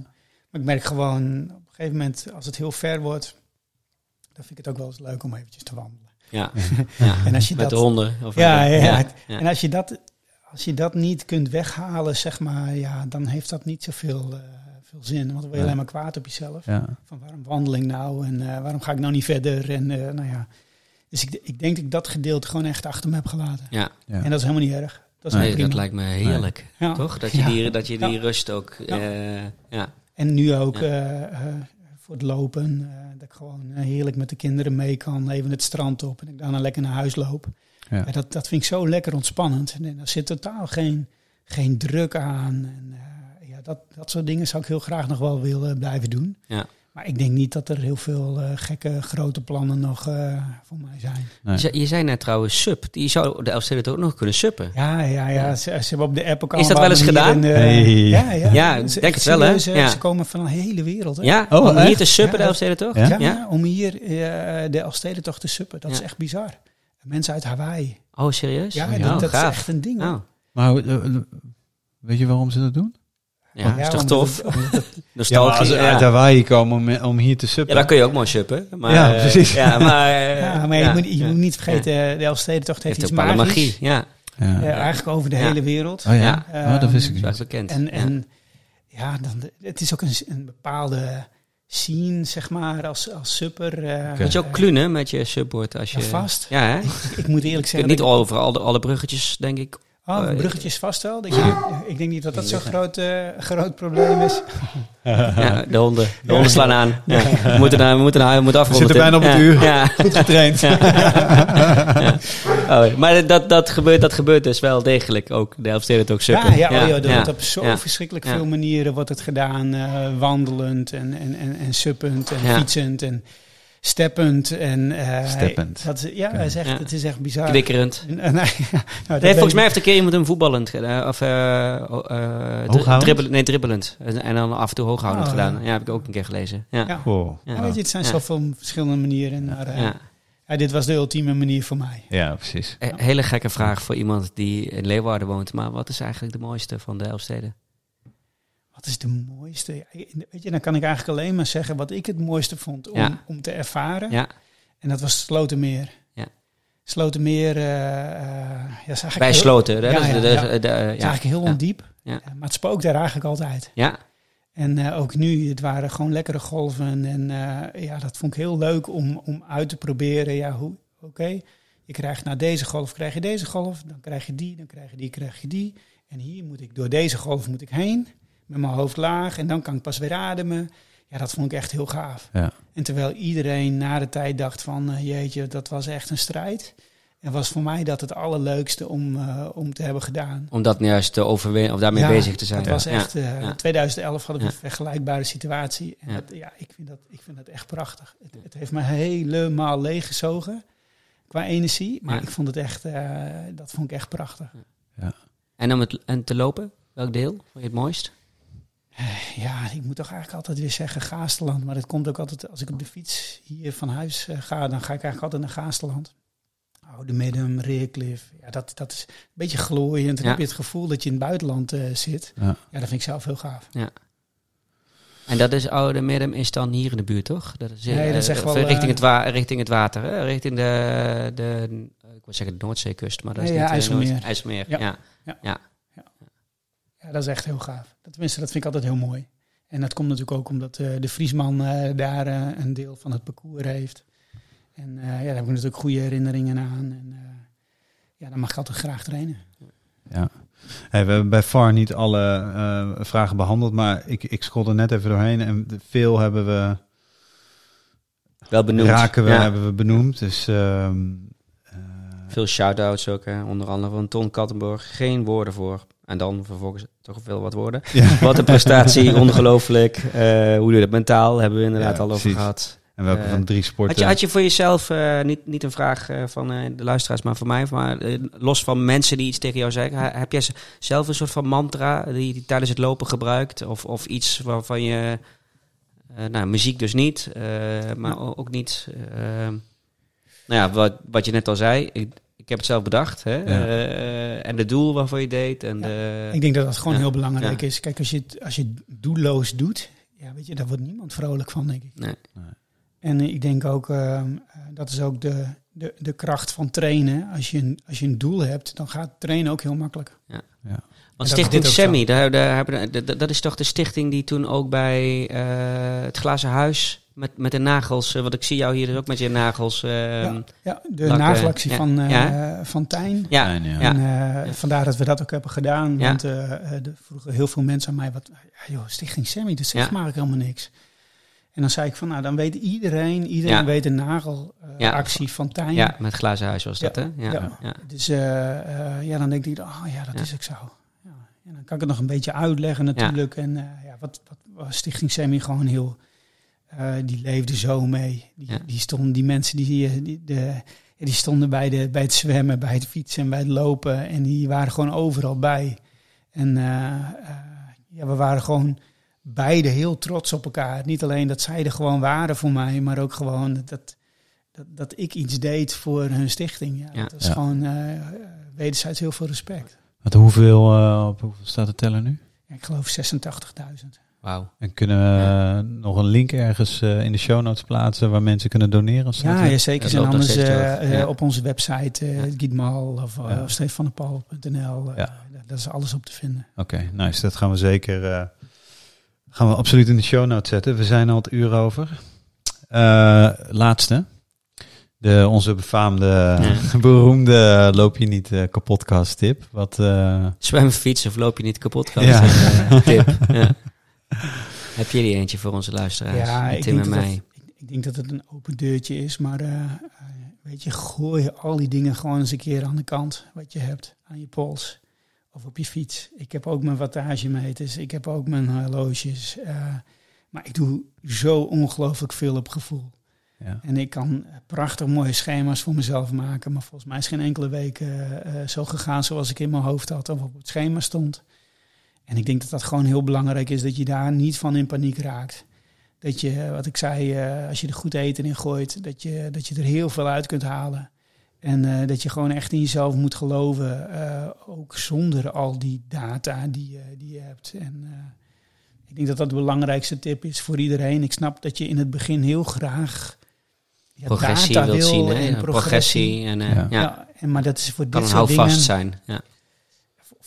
Maar ik merk gewoon, op een gegeven moment, als het heel ver wordt, dan vind ik het ook wel eens leuk om eventjes te wandelen. Ja. ja. En als je Met dat, de honden. Of Ja, ja. En als je dat, als je dat niet kunt weghalen, zeg maar, ja, dan heeft dat niet zoveel eh, veel zin. Want dan word je alleen maar kwaad op jezelf. Ja. Van waarom wandeling nou en eh, waarom ga ik nou niet verder? En eh, nou ja. Dus ik, ik denk dat ik dat gedeelte gewoon echt achter me heb gelaten. Ja. Ja. En dat is helemaal niet erg. Dat is Nee, prima. dat lijkt me heerlijk. Ja. Toch? Dat je Ja. die, dat je die Ja. rust ook... Ja. eh, ja. En nu ook Ja. eh, eh, voor het lopen, eh, dat ik gewoon eh, heerlijk met de kinderen mee kan, even het strand op en ik daarna lekker naar huis loop. Ja. Dat, dat vind ik zo lekker ontspannend. En er zit totaal geen, geen druk aan. En, eh, ja, dat, dat soort dingen zou ik heel graag nog wel willen blijven doen. Ja. Maar ik denk niet dat er heel veel eh, gekke grote plannen nog eh, voor mij zijn. Nee. Je, zei, je zei net trouwens sub. Die zou de Elfsteden ook nog kunnen suppen. Ja, ja, ja. Ze, ze hebben op de app ook Is dat wel eens gedaan? Hey. Ja, ja. Ja, Ze- denk het wel, hè? Ja. Ze komen van de hele wereld. Hè? Ja, Oh, om hier te suppen, Ja, de dat- Elfsteden toch? Ja? Ja, om hier eh, de Elfstedentocht te suppen. Dat is echt bizar. Mensen uit Hawaii. Oh, serieus? Ja, oh, dat, dat is echt een ding. Oh. Maar weet je waarom ze dat doen? Ja, is toch tof? het- Ja, als ze Ja, uit Hawaii komen om, om hier te Ja, suppen. dan kun je ook mooi suppen. Maar, Ja, eh, precies. Ja, maar, eh, ja, maar ja, je, moet, je ja. moet niet vergeten, eh, de Elfstedentocht heeft, Heeft iets magisch. magie. Ja, ja. Eh, eigenlijk over de Ja. hele wereld. Oh ja? Ja. oh, dat wist ik dat niet. is bekend. En, Ja. en ja, dan, het is ook een, een bepaalde scene, zeg maar, als, als supper. eh, Oké. Moet je ook klunen met je subbord als je... Ja, vast. Ja, hè? Ik moet eerlijk Je kunt zeggen... niet ik- over alle, alle bruggetjes, denk ik. Oh, eh, bruggetjes vast wel. Ik, ik denk niet dat dat zo'n groot, eh, groot probleem is. Ja, de honden. De honden slaan aan. Ja. We moeten naar, we moeten naar, we moeten afronden. zitten bijna op het Ja, uur. Ja. Goed getraind. Ja. Oh, maar dat, dat, gebeurt, dat gebeurt dus wel degelijk ook. De Elfsteden ook suppen. Ja, ja, oh, joh, dat ja. wordt op zo Ja. verschrikkelijk veel manieren wordt het gedaan. eh, wandelend en, en, en, en suppend en Ja. fietsend en steppend. En, eh, Steppend. Dat, is- ja, Oké. het is echt, Ja. het is echt bizar. Kwikkerend. En, en, nou, Nee, weet volgens mij heeft een keer iemand hem voetballend gedaan. Of eh Hooghoudend? dribbel- nee, dribbelend. En dan af en toe hooghoudend Oh, gedaan. ja. Heb ik ook een keer gelezen. Ja. Ja. Goh. Ja. Ja, weet je, het zijn Ja. zoveel verschillende manieren. Maar, eh, Ja. ja, dit was de ultieme manier voor mij. Ja, precies. Een hele gekke vraag voor iemand die in Leeuwarden woont. Maar wat is eigenlijk de mooiste van de Elfsteden? Wat is de mooiste? Weet je, dan kan ik eigenlijk alleen maar zeggen wat ik het mooiste vond om, Ja. om te ervaren. Ja, En dat was Slotermeer. Ja. Slotermeer, eh, eh, ja, eigenlijk bij heel- Sloten. Ja, de- de- de- heel Ja. ondiep. Maar het spookt daar eigenlijk altijd. Ja, En eh, ook nu, het waren gewoon lekkere golven. En ja, dat vond ik heel leuk om, om uit te proberen. Ja, hoe, oké, je krijgt na deze golf krijg je deze golf, dan krijg je die, dan krijg je die, krijg je die. En hier moet ik door deze golf moet ik heen, met mijn hoofd laag. En dan kan ik pas weer ademen. Ja, dat vond ik echt heel gaaf. Ja. En terwijl iedereen na de tijd dacht van, eh, jeetje, dat was echt een strijd. En was voor mij dat het allerleukste om, eh, om te hebben gedaan. om dat juist te overwinnen of daarmee Ja, bezig te zijn. Het was Ja. echt, eh, Ja. 2011 hadden we Ja. een vergelijkbare situatie. En Ja. Dat, ja, ik, vind dat, ik vind dat echt prachtig. Het, het heeft me helemaal leeggezogen qua energie. Maar Ja. ik vond het echt, eh, dat vond ik echt prachtig. En om het en te lopen, welk deel vond je het mooist? Ja, ik moet toch eigenlijk altijd weer zeggen Gaasterland. Maar dat komt ook altijd, als ik op de fiets hier van huis eh, ga, dan ga ik eigenlijk altijd naar Gaasterland. Oude Midden, Reercliff. Ja, dat, dat is een beetje glooiend. Dan Ja. heb je het gevoel dat je in het buitenland eh, zit. Ja. Ja, dat vind ik zelf heel gaaf. En dat is Oude Midden is dan hier in de buurt, toch? Dat is, Nee, dat is eh, echt wel, richting, eh, het wa- richting het water, hè? richting de, de ik wil zeggen de Noordzeekust, maar dat is ja, niet eh, IJsselmeer. Noord- IJsselmeer. Ja. Ja. Ja, dat is echt heel gaaf. Dat, tenminste, dat vind ik altijd heel mooi. En dat komt natuurlijk ook omdat eh, de Friesman eh, daar eh, een deel van het parcours heeft. En eh, ja, daar heb ik natuurlijk goede herinneringen aan. En eh, ja, dan mag ik altijd graag trainen. Ja. Hey, we hebben bij VAR niet alle eh, vragen behandeld, maar ik, ik scrollde net even doorheen en veel hebben we, Wel benoemd. raken we, Ja. hebben we benoemd. Dus ehm, eh, Veel shout-outs ook, hè? onder andere van Ton Kattenborg. Geen woorden voor. En dan vervolgens toch veel wat woorden. Ja. Wat een prestatie, ongelooflijk. Eh, hoe doe je dat mentaal, hebben we inderdaad Ja, al over precies. gehad. En welke Eh, van de drie sporten? Had je, had je voor jezelf, eh, niet, niet een vraag van de luisteraars, maar voor mij, maar los van mensen die iets tegen jou zeggen, heb jij zelf een soort van mantra die je tijdens het lopen gebruikt? Of, of iets waarvan je, nou muziek dus niet, maar ook niet, nou ja, wat, wat je net al zei, ik, ik heb het zelf bedacht, hè? Eh, en het doel waarvoor je deed. En de, Ik denk dat dat gewoon Ja. heel belangrijk Ja. is. Kijk, als je het, als je het doelloos doet, ja, weet je, daar wordt niemand vrolijk van, denk ik. nee. En ik denk ook, ehm, eh, dat is ook de, de, de kracht van trainen. Als je, een, als je een doel hebt, dan gaat trainen ook heel makkelijk. Ja. Want dat Stichting. Semi, daar, daar dat- dat, dat is toch de stichting die toen ook bij eh, het Glazen Huis met, met de nagels, eh, want ik zie jou hier dus ook met je nagels. ehm, ja, ja, de lakken, nagelactie ja. van, eh, Ja. van Tijn. ja. En eh, vandaar dat we dat ook hebben gedaan. Ja. Want eh eh, er vroegen heel veel mensen aan mij, wat, ja, joh, Stichting Sammy, dat zegt Ja. maar helemaal niks. En dan zei ik van, nou, dan weet iedereen, iedereen Ja. weet de nagelactie van Tijn. ja, met Glazen Huis was dat, Ja. hè? Ja, Ja. ja. Dus eh, eh, ja, dan denk ik, oh ja, dat Ja. is ook zo. Ja. En dan kan ik het nog een beetje uitleggen natuurlijk. En eh, ja, wat, wat was Stichting Semi gewoon heel... eh, die leefde zo mee. Die, Ja. die, stonden, die mensen die, die, de, die stonden bij, de, bij het zwemmen, bij het fietsen en bij het lopen. En die waren gewoon overal bij. En eh, eh, ja, we waren gewoon beide heel trots op elkaar. Niet alleen dat zij er gewoon waren voor mij, maar ook gewoon dat, dat, dat ik iets deed voor hun stichting. Ja, Ja. dat is Ja. gewoon eh, wederzijds heel veel respect. Wat, hoeveel, eh, op hoeveel staat de teller nu? Ik geloof 86.000. Wauw. En kunnen we nog een link ergens eh, in de show notes plaatsen waar mensen kunnen doneren? Ja, ja, zeker. En anders eh, eh, Ja. op onze website, eh Ja. Gietmal of, uh, eh, Ja. Daar is alles op te vinden. Oké, nice. Dat gaan we zeker. eh, gaan we absoluut in de show notes zetten. We zijn al het uur over. Eh, laatste. De, onze befaamde, beroemde loop je niet eh kapotkast tip. Wat, eh, Zwem, fietsen of loop je niet kapot? Kan Ja. ja. tip. Ja. Heb je die eentje voor onze luisteraars? Ja, Met ik Tim denk, en dat mij. dat, ik, ik denk dat het een open deurtje is. Maar eh, eh, weet je, gooi al die dingen gewoon eens een keer aan de kant. Wat je hebt aan je pols of op je fiets. Ik heb ook mijn wattagemeters. Ik heb ook mijn horloges. eh, maar ik doe zo ongelooflijk veel op gevoel. ja. En ik kan prachtig mooie schema's voor mezelf maken. Maar volgens mij is geen enkele week zo gegaan zoals ik in mijn hoofd had of op het schema stond. En ik denk dat dat gewoon heel belangrijk is dat je daar niet van in paniek raakt. Dat je, eh, wat ik zei, eh, als je er goed eten in gooit, dat je, dat je er heel veel uit kunt halen. En eh, dat je gewoon echt in jezelf moet geloven, ook zonder al die data die, je- die je hebt. En ik denk dat dat de belangrijkste tip is voor iedereen. Ik snap dat je in het begin heel graag ja, Progressie wilt wil zien, hè? en Progressie. En, Ja. ja. Ja. en, maar dat is voor kan dit soort houvast dingen, zijn. Ja.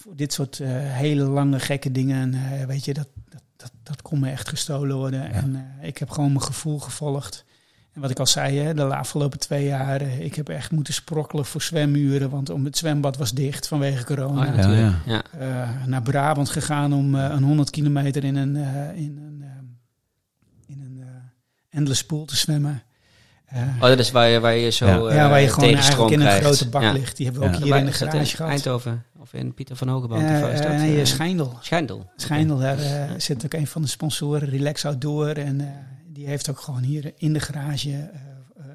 Voor, dit soort eh, hele lange gekke dingen, eh, weet je, dat, dat, dat, dat kon me echt gestolen worden. En eh, ik heb gewoon mijn gevoel gevolgd. En wat ik al zei, hè, de afgelopen twee jaar, ik heb echt moeten sprokkelen voor zwemmuren, want om het zwembad was dicht vanwege corona. Oh, ja, Ja, natuurlijk. ja. Ja. Eh, naar Brabant gegaan om eh, een 100 kilometer in een, eh, in een, in een eh, endless pool te zwemmen. Eh, Oh, dat is waar je, waar je zo Ja. eh, ja, waar je gewoon eigenlijk in een krijgt. grote bak Ja. ligt. Die hebben we Ja. ook hier in de garage gehad. Eindhoven of in Pieter van Hogeband? Eh, is dat? eh, nee, Eh, Schijndel. Schijndel. Schijndel, daar eh, zit ook een van de sponsoren, Relax Outdoor. En eh, die heeft ook gewoon hier in de garage, eh, eh,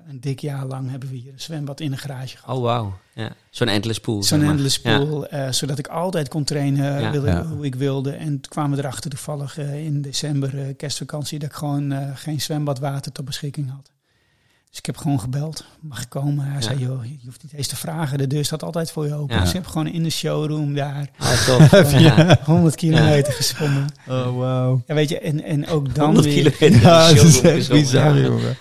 een dik jaar lang hebben we hier een zwembad in de garage gehad. Oh, wauw. Ja. Zo'n endless pool. Zo'n zeg maar. endless Ja. pool, eh, zodat ik altijd kon trainen Ja. wilde, Ja. hoe ik wilde. En toen kwamen we erachter toevallig eh, in december, eh, kerstvakantie, dat ik gewoon eh, geen zwembadwater tot beschikking had. Dus ik heb gewoon gebeld. Mag ik komen? Hij Ja. zei, joh, je hoeft niet eens te vragen. De deur staat altijd voor je open. Ja. Dus ik heb gewoon in de showroom daar Ah, ja. 100 kilometer gesprongen. Oh, wow. Ja, weet je, en, en ook dan 100 weer... kilometer. Ja, in de dat is echt bizar, Ja. jongen.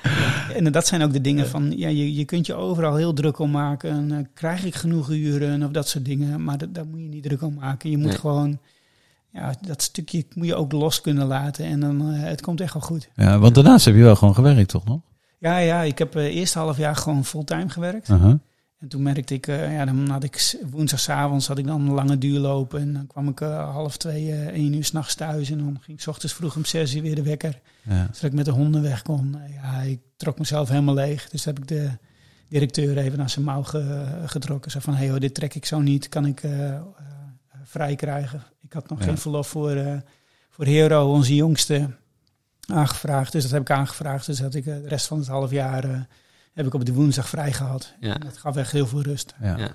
En dat zijn ook de dingen van, ja, je, je kunt je overal heel druk om maken. En, eh, krijg ik genoeg uren of dat soort dingen. Maar dat, daar moet je niet druk om maken. Je moet Nee. gewoon, ja, dat stukje moet je ook los kunnen laten. En dan, eh, het komt echt wel goed. Ja, want daarnaast heb je wel gewoon gewerkt, toch nog? Ja, ja, ik heb uh, eerst half jaar gewoon fulltime gewerkt. En toen merkte ik, uh, ja, dan had ik woensdagavonds had ik dan een lange duurlopen. En dan kwam ik uh, half twee, één uur s'nachts thuis. En dan ging ik 's ochtends vroeg om zes uur weer de wekker. Ja. Zodat ik met de honden weg kon. Ja, ik trok mezelf helemaal leeg. Dus heb ik de directeur even naar zijn mouw ge, getrokken. Zo van, hey hoor, dit trek ik zo niet. Kan ik uh, vrij krijgen. Ik had nog Ja. geen verlof voor, eh, voor Hero, onze jongste, aangevraagd. Dus dat heb ik aangevraagd. Dus dat ik eh, de rest van het half jaar eh, heb ik op de woensdag vrij gehad. Ja. En Dat gaf echt heel veel rust. Ja. Ja.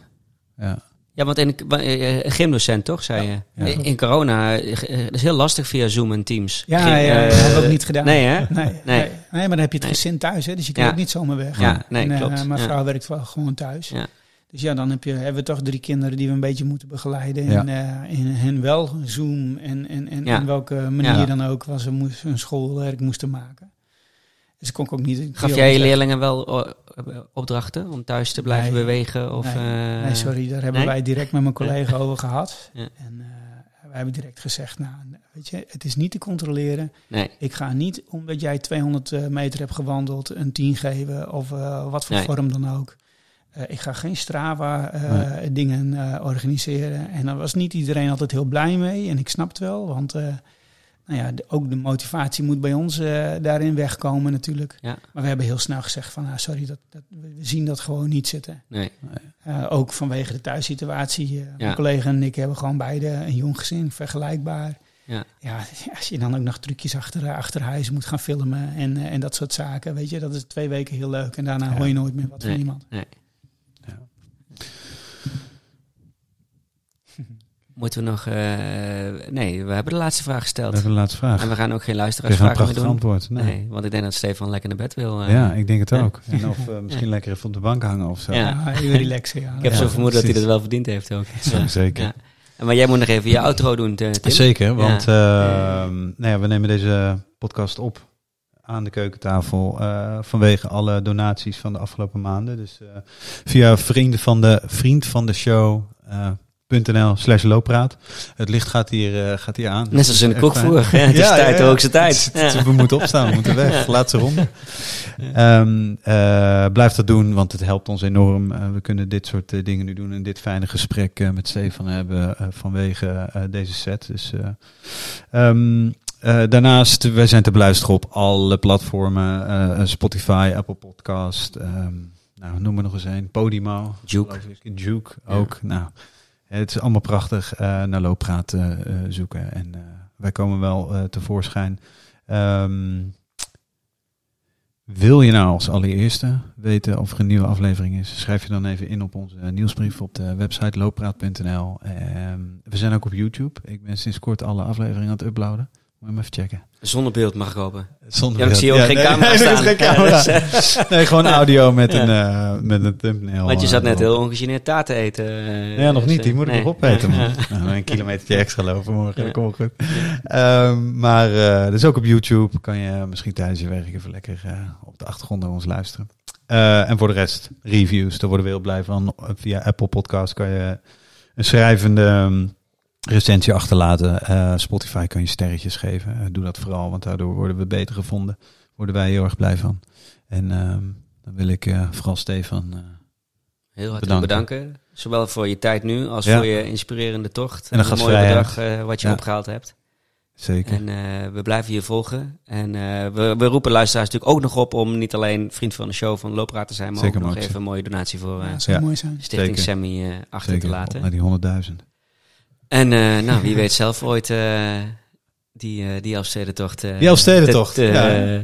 Ja. Ja, want in, eh, gymdocent toch, zei je? Ja. In, corona, dat is heel lastig via Zoom en Teams. Ja, Gym- ja, dat heb ik ook niet gedaan. Nee, hè? Nee, nee. Nee. nee. maar dan heb je het Nee. gezin thuis, hè? dus je Ja. ook niet zomaar weg. Ja, nee, en, klopt. mijn Ja. vrouw werkt wel gewoon thuis. Ja. Dus ja, dan heb je, hebben we toch drie kinderen die we een beetje moeten begeleiden. Ja. En eh, in hen wel Zoom en, en, en Ja. welke manier Ja. dan ook, was ze moest, hun schoolwerk moesten maken. Dus kon ik ook niet... Gaf jij je leerlingen wel eh, opdrachten om thuis te blijven Nee. bewegen? Of, Nee. eh, Nee, sorry, daar hebben wij direct met mijn collega over gehad. En eh, wij hebben direct gezegd, nou, weet je, het is niet te controleren. Nee, Ik ga niet, omdat jij 200 eh, meter hebt gewandeld, een 10 geven of eh, wat voor vorm dan ook. Eh, ik ga geen Strava-dingen eh, organiseren. En daar was niet iedereen altijd heel blij mee. En ik snap het wel, want eh, nou ja, de- ook de motivatie moet bij ons eh, daarin wegkomen natuurlijk. Ja. Maar we hebben heel snel gezegd van, nou, sorry, dat, dat, we zien dat gewoon niet zitten. nee. Eh, ook vanwege de thuissituatie. Eh, Ja. Mijn collega en ik hebben gewoon beide een jong gezin, vergelijkbaar. Ja. Ja, als je dan ook nog trucjes achter, achter huis moet gaan filmen en, eh, en dat soort zaken, weet je, dat is twee weken heel leuk. En daarna hoor je nooit meer wat van iemand. nee. Moeten we nog... eh, nee, we hebben de laatste vraag We gesteld. hebben de laatste vraag. En we gaan ook geen luisteraarsvragen meer prachtig doen. antwoord. Nee. Nee. want ik denk dat Stefan lekker naar bed wil. eh. Ja, ik denk het Ja. ook. En of eh, misschien lekker even op de bank hangen of zo. Ja. Ja, heel relaxen. Ja. Ik heb Ja, zo vermoeden dat hij dat wel verdiend heeft ook. Zo, zeker. Maar jij moet nog even je outro doen, Tim. Zeker, want Ja. eh, nou ja, we nemen deze podcast op aan de keukentafel eh, vanwege alle donaties van de afgelopen maanden. Dus eh, via vrienden van de vriend van de show. eh, .nl slash looppraat. Het licht gaat hier, eh, gaat hier aan. Net zoals in de kokvoer. hè? Het is Ja, tijd, ja, ja. hoogste tijd. Ja. We moeten opstaan, we moeten weg. Ja. Laatste ronde. Ehm, eh, blijf dat doen, want het helpt ons enorm. Eh, we kunnen dit soort dingen nu doen en dit fijne gesprek met Stefan hebben vanwege deze set. Dus, eh, daarnaast, wij zijn te beluisteren op alle platformen. Spotify, Apple Podcast, ehm, nou, noem er nog eens een. Podimo. Juke. Juke Ja. ook. Nou, het is allemaal prachtig eh, naar looppraat eh, zoeken. En eh, wij komen wel tevoorschijn. Ehm, wil je nou als allereerste weten of er een nieuwe aflevering is? Schrijf je dan even in op onze nieuwsbrief op de website looppraat.nl. Ehm, we zijn ook op YouTube. Ik ben sinds kort alle afleveringen aan het uploaden. Moet je hem even checken. Zonder beeld mag ik hopen. Zonder Ja, ik zie ook Ja, geen nee, camera nee, er is staan. geen camera. Ja, dus, Nee, gewoon audio met, Ja. een, eh, met een thumbnail. Want je zat eh, net heel ongegeneerd taart te eten. eh, Ja, nog dus, niet. Die eh, moet ik nee. nog opeten. Man. Nou, een kilometertje extra lopen morgen. Ja. Dat komt goed. Ehm, maar eh dus ook op YouTube kan je misschien tijdens je werk even lekker eh, op de achtergrond naar ons luisteren. Eh, en voor de rest, reviews. Daar worden we heel blij van. Via Apple Podcast kan je een schrijvende ehm, recensie achterlaten. Eh, Spotify kan je sterretjes geven. Eh, doe dat vooral, want daardoor worden we beter gevonden. Worden wij heel erg blij van. En ehm, dan wil ik eh, vooral Stefan... eh, Heel hartelijk Bedanken. bedanken. Zowel voor je tijd nu als Ja. voor je inspirerende tocht. En een mooie gastvrijheid. bedrag eh, wat je Ja. opgehaald hebt. zeker. En eh, we blijven je volgen. En eh, we, we roepen luisteraars natuurlijk ook nog op om niet alleen vriend van de show van Loopraad te zijn, maar Zeker ook nog even een mooie donatie voor eh, Ja, dat zou Ja. mooi zijn. Stichting Zeker. Sammy eh, achter te laten. op naar die 100.000. En eh, nou, wie weet zelf ooit eh, die, eh die Elfstedentocht. eh, Die Elfstedentocht, te- te-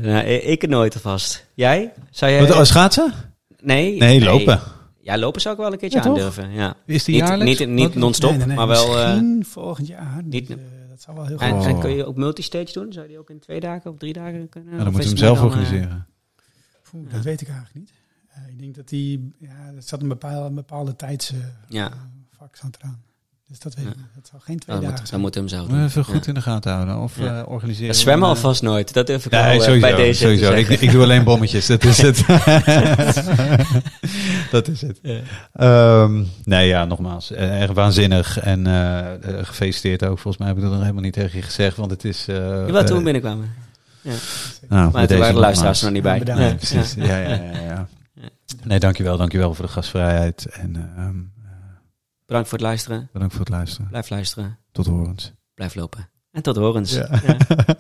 ja. nou, ik er nooit alvast. Jij? Zou jij? Wat, oh, schaatsen? nee, Nee, lopen. Ja, lopen zou ik wel een keertje Ja, aandurven. Ja. Is die Niet, jaarlijks? niet, niet non-stop, Nee, nee, nee, maar wel... eh, Misschien volgend jaar. niet- dat zou wel heel en, goed Oh. en kun je ook multistage doen? Zou je die ook in twee dagen of drie dagen kunnen? Ja, dan moet je hem zelf dan, organiseren. Dat weet ik eigenlijk niet. Eh, ik denk dat die, ja, dat zat een bepaalde, een bepaalde tijdsvak Ja. zat eraan. Dus dat weet Ja. ik niet. Dat zal geen twee Dan dagen moet, dan zijn. moet hem zelf doen. even goed Ja. in de gaten houden. Of Ja. eh, organiseren. Ja, zwemmen we een, alvast nooit. Dat durf ik eh, al Nee, sowieso. bij deze sowieso. Ik, doe alleen bommetjes. Dat is het. dat is het. Ja. Ehm, nee, ja, nogmaals. eh, Erg waanzinnig. En eh, eh, gefeliciteerd ook. Volgens mij heb ik dat nog helemaal niet tegen je gezegd. Want het is... eh Jawel, toen we binnenkwamen. nou, Maar met toen deze waren de luisteraars er nog niet bij. Ja, bedankt. Nee, Ja. precies. Ja, ja, ja, ja. Nee, dankjewel. Dankjewel voor de gastvrijheid. En ehm, eh, Bedankt voor het luisteren. bedankt voor het luisteren. Blijf luisteren. Tot horens. Blijf lopen. En tot horens. Ja. Ja.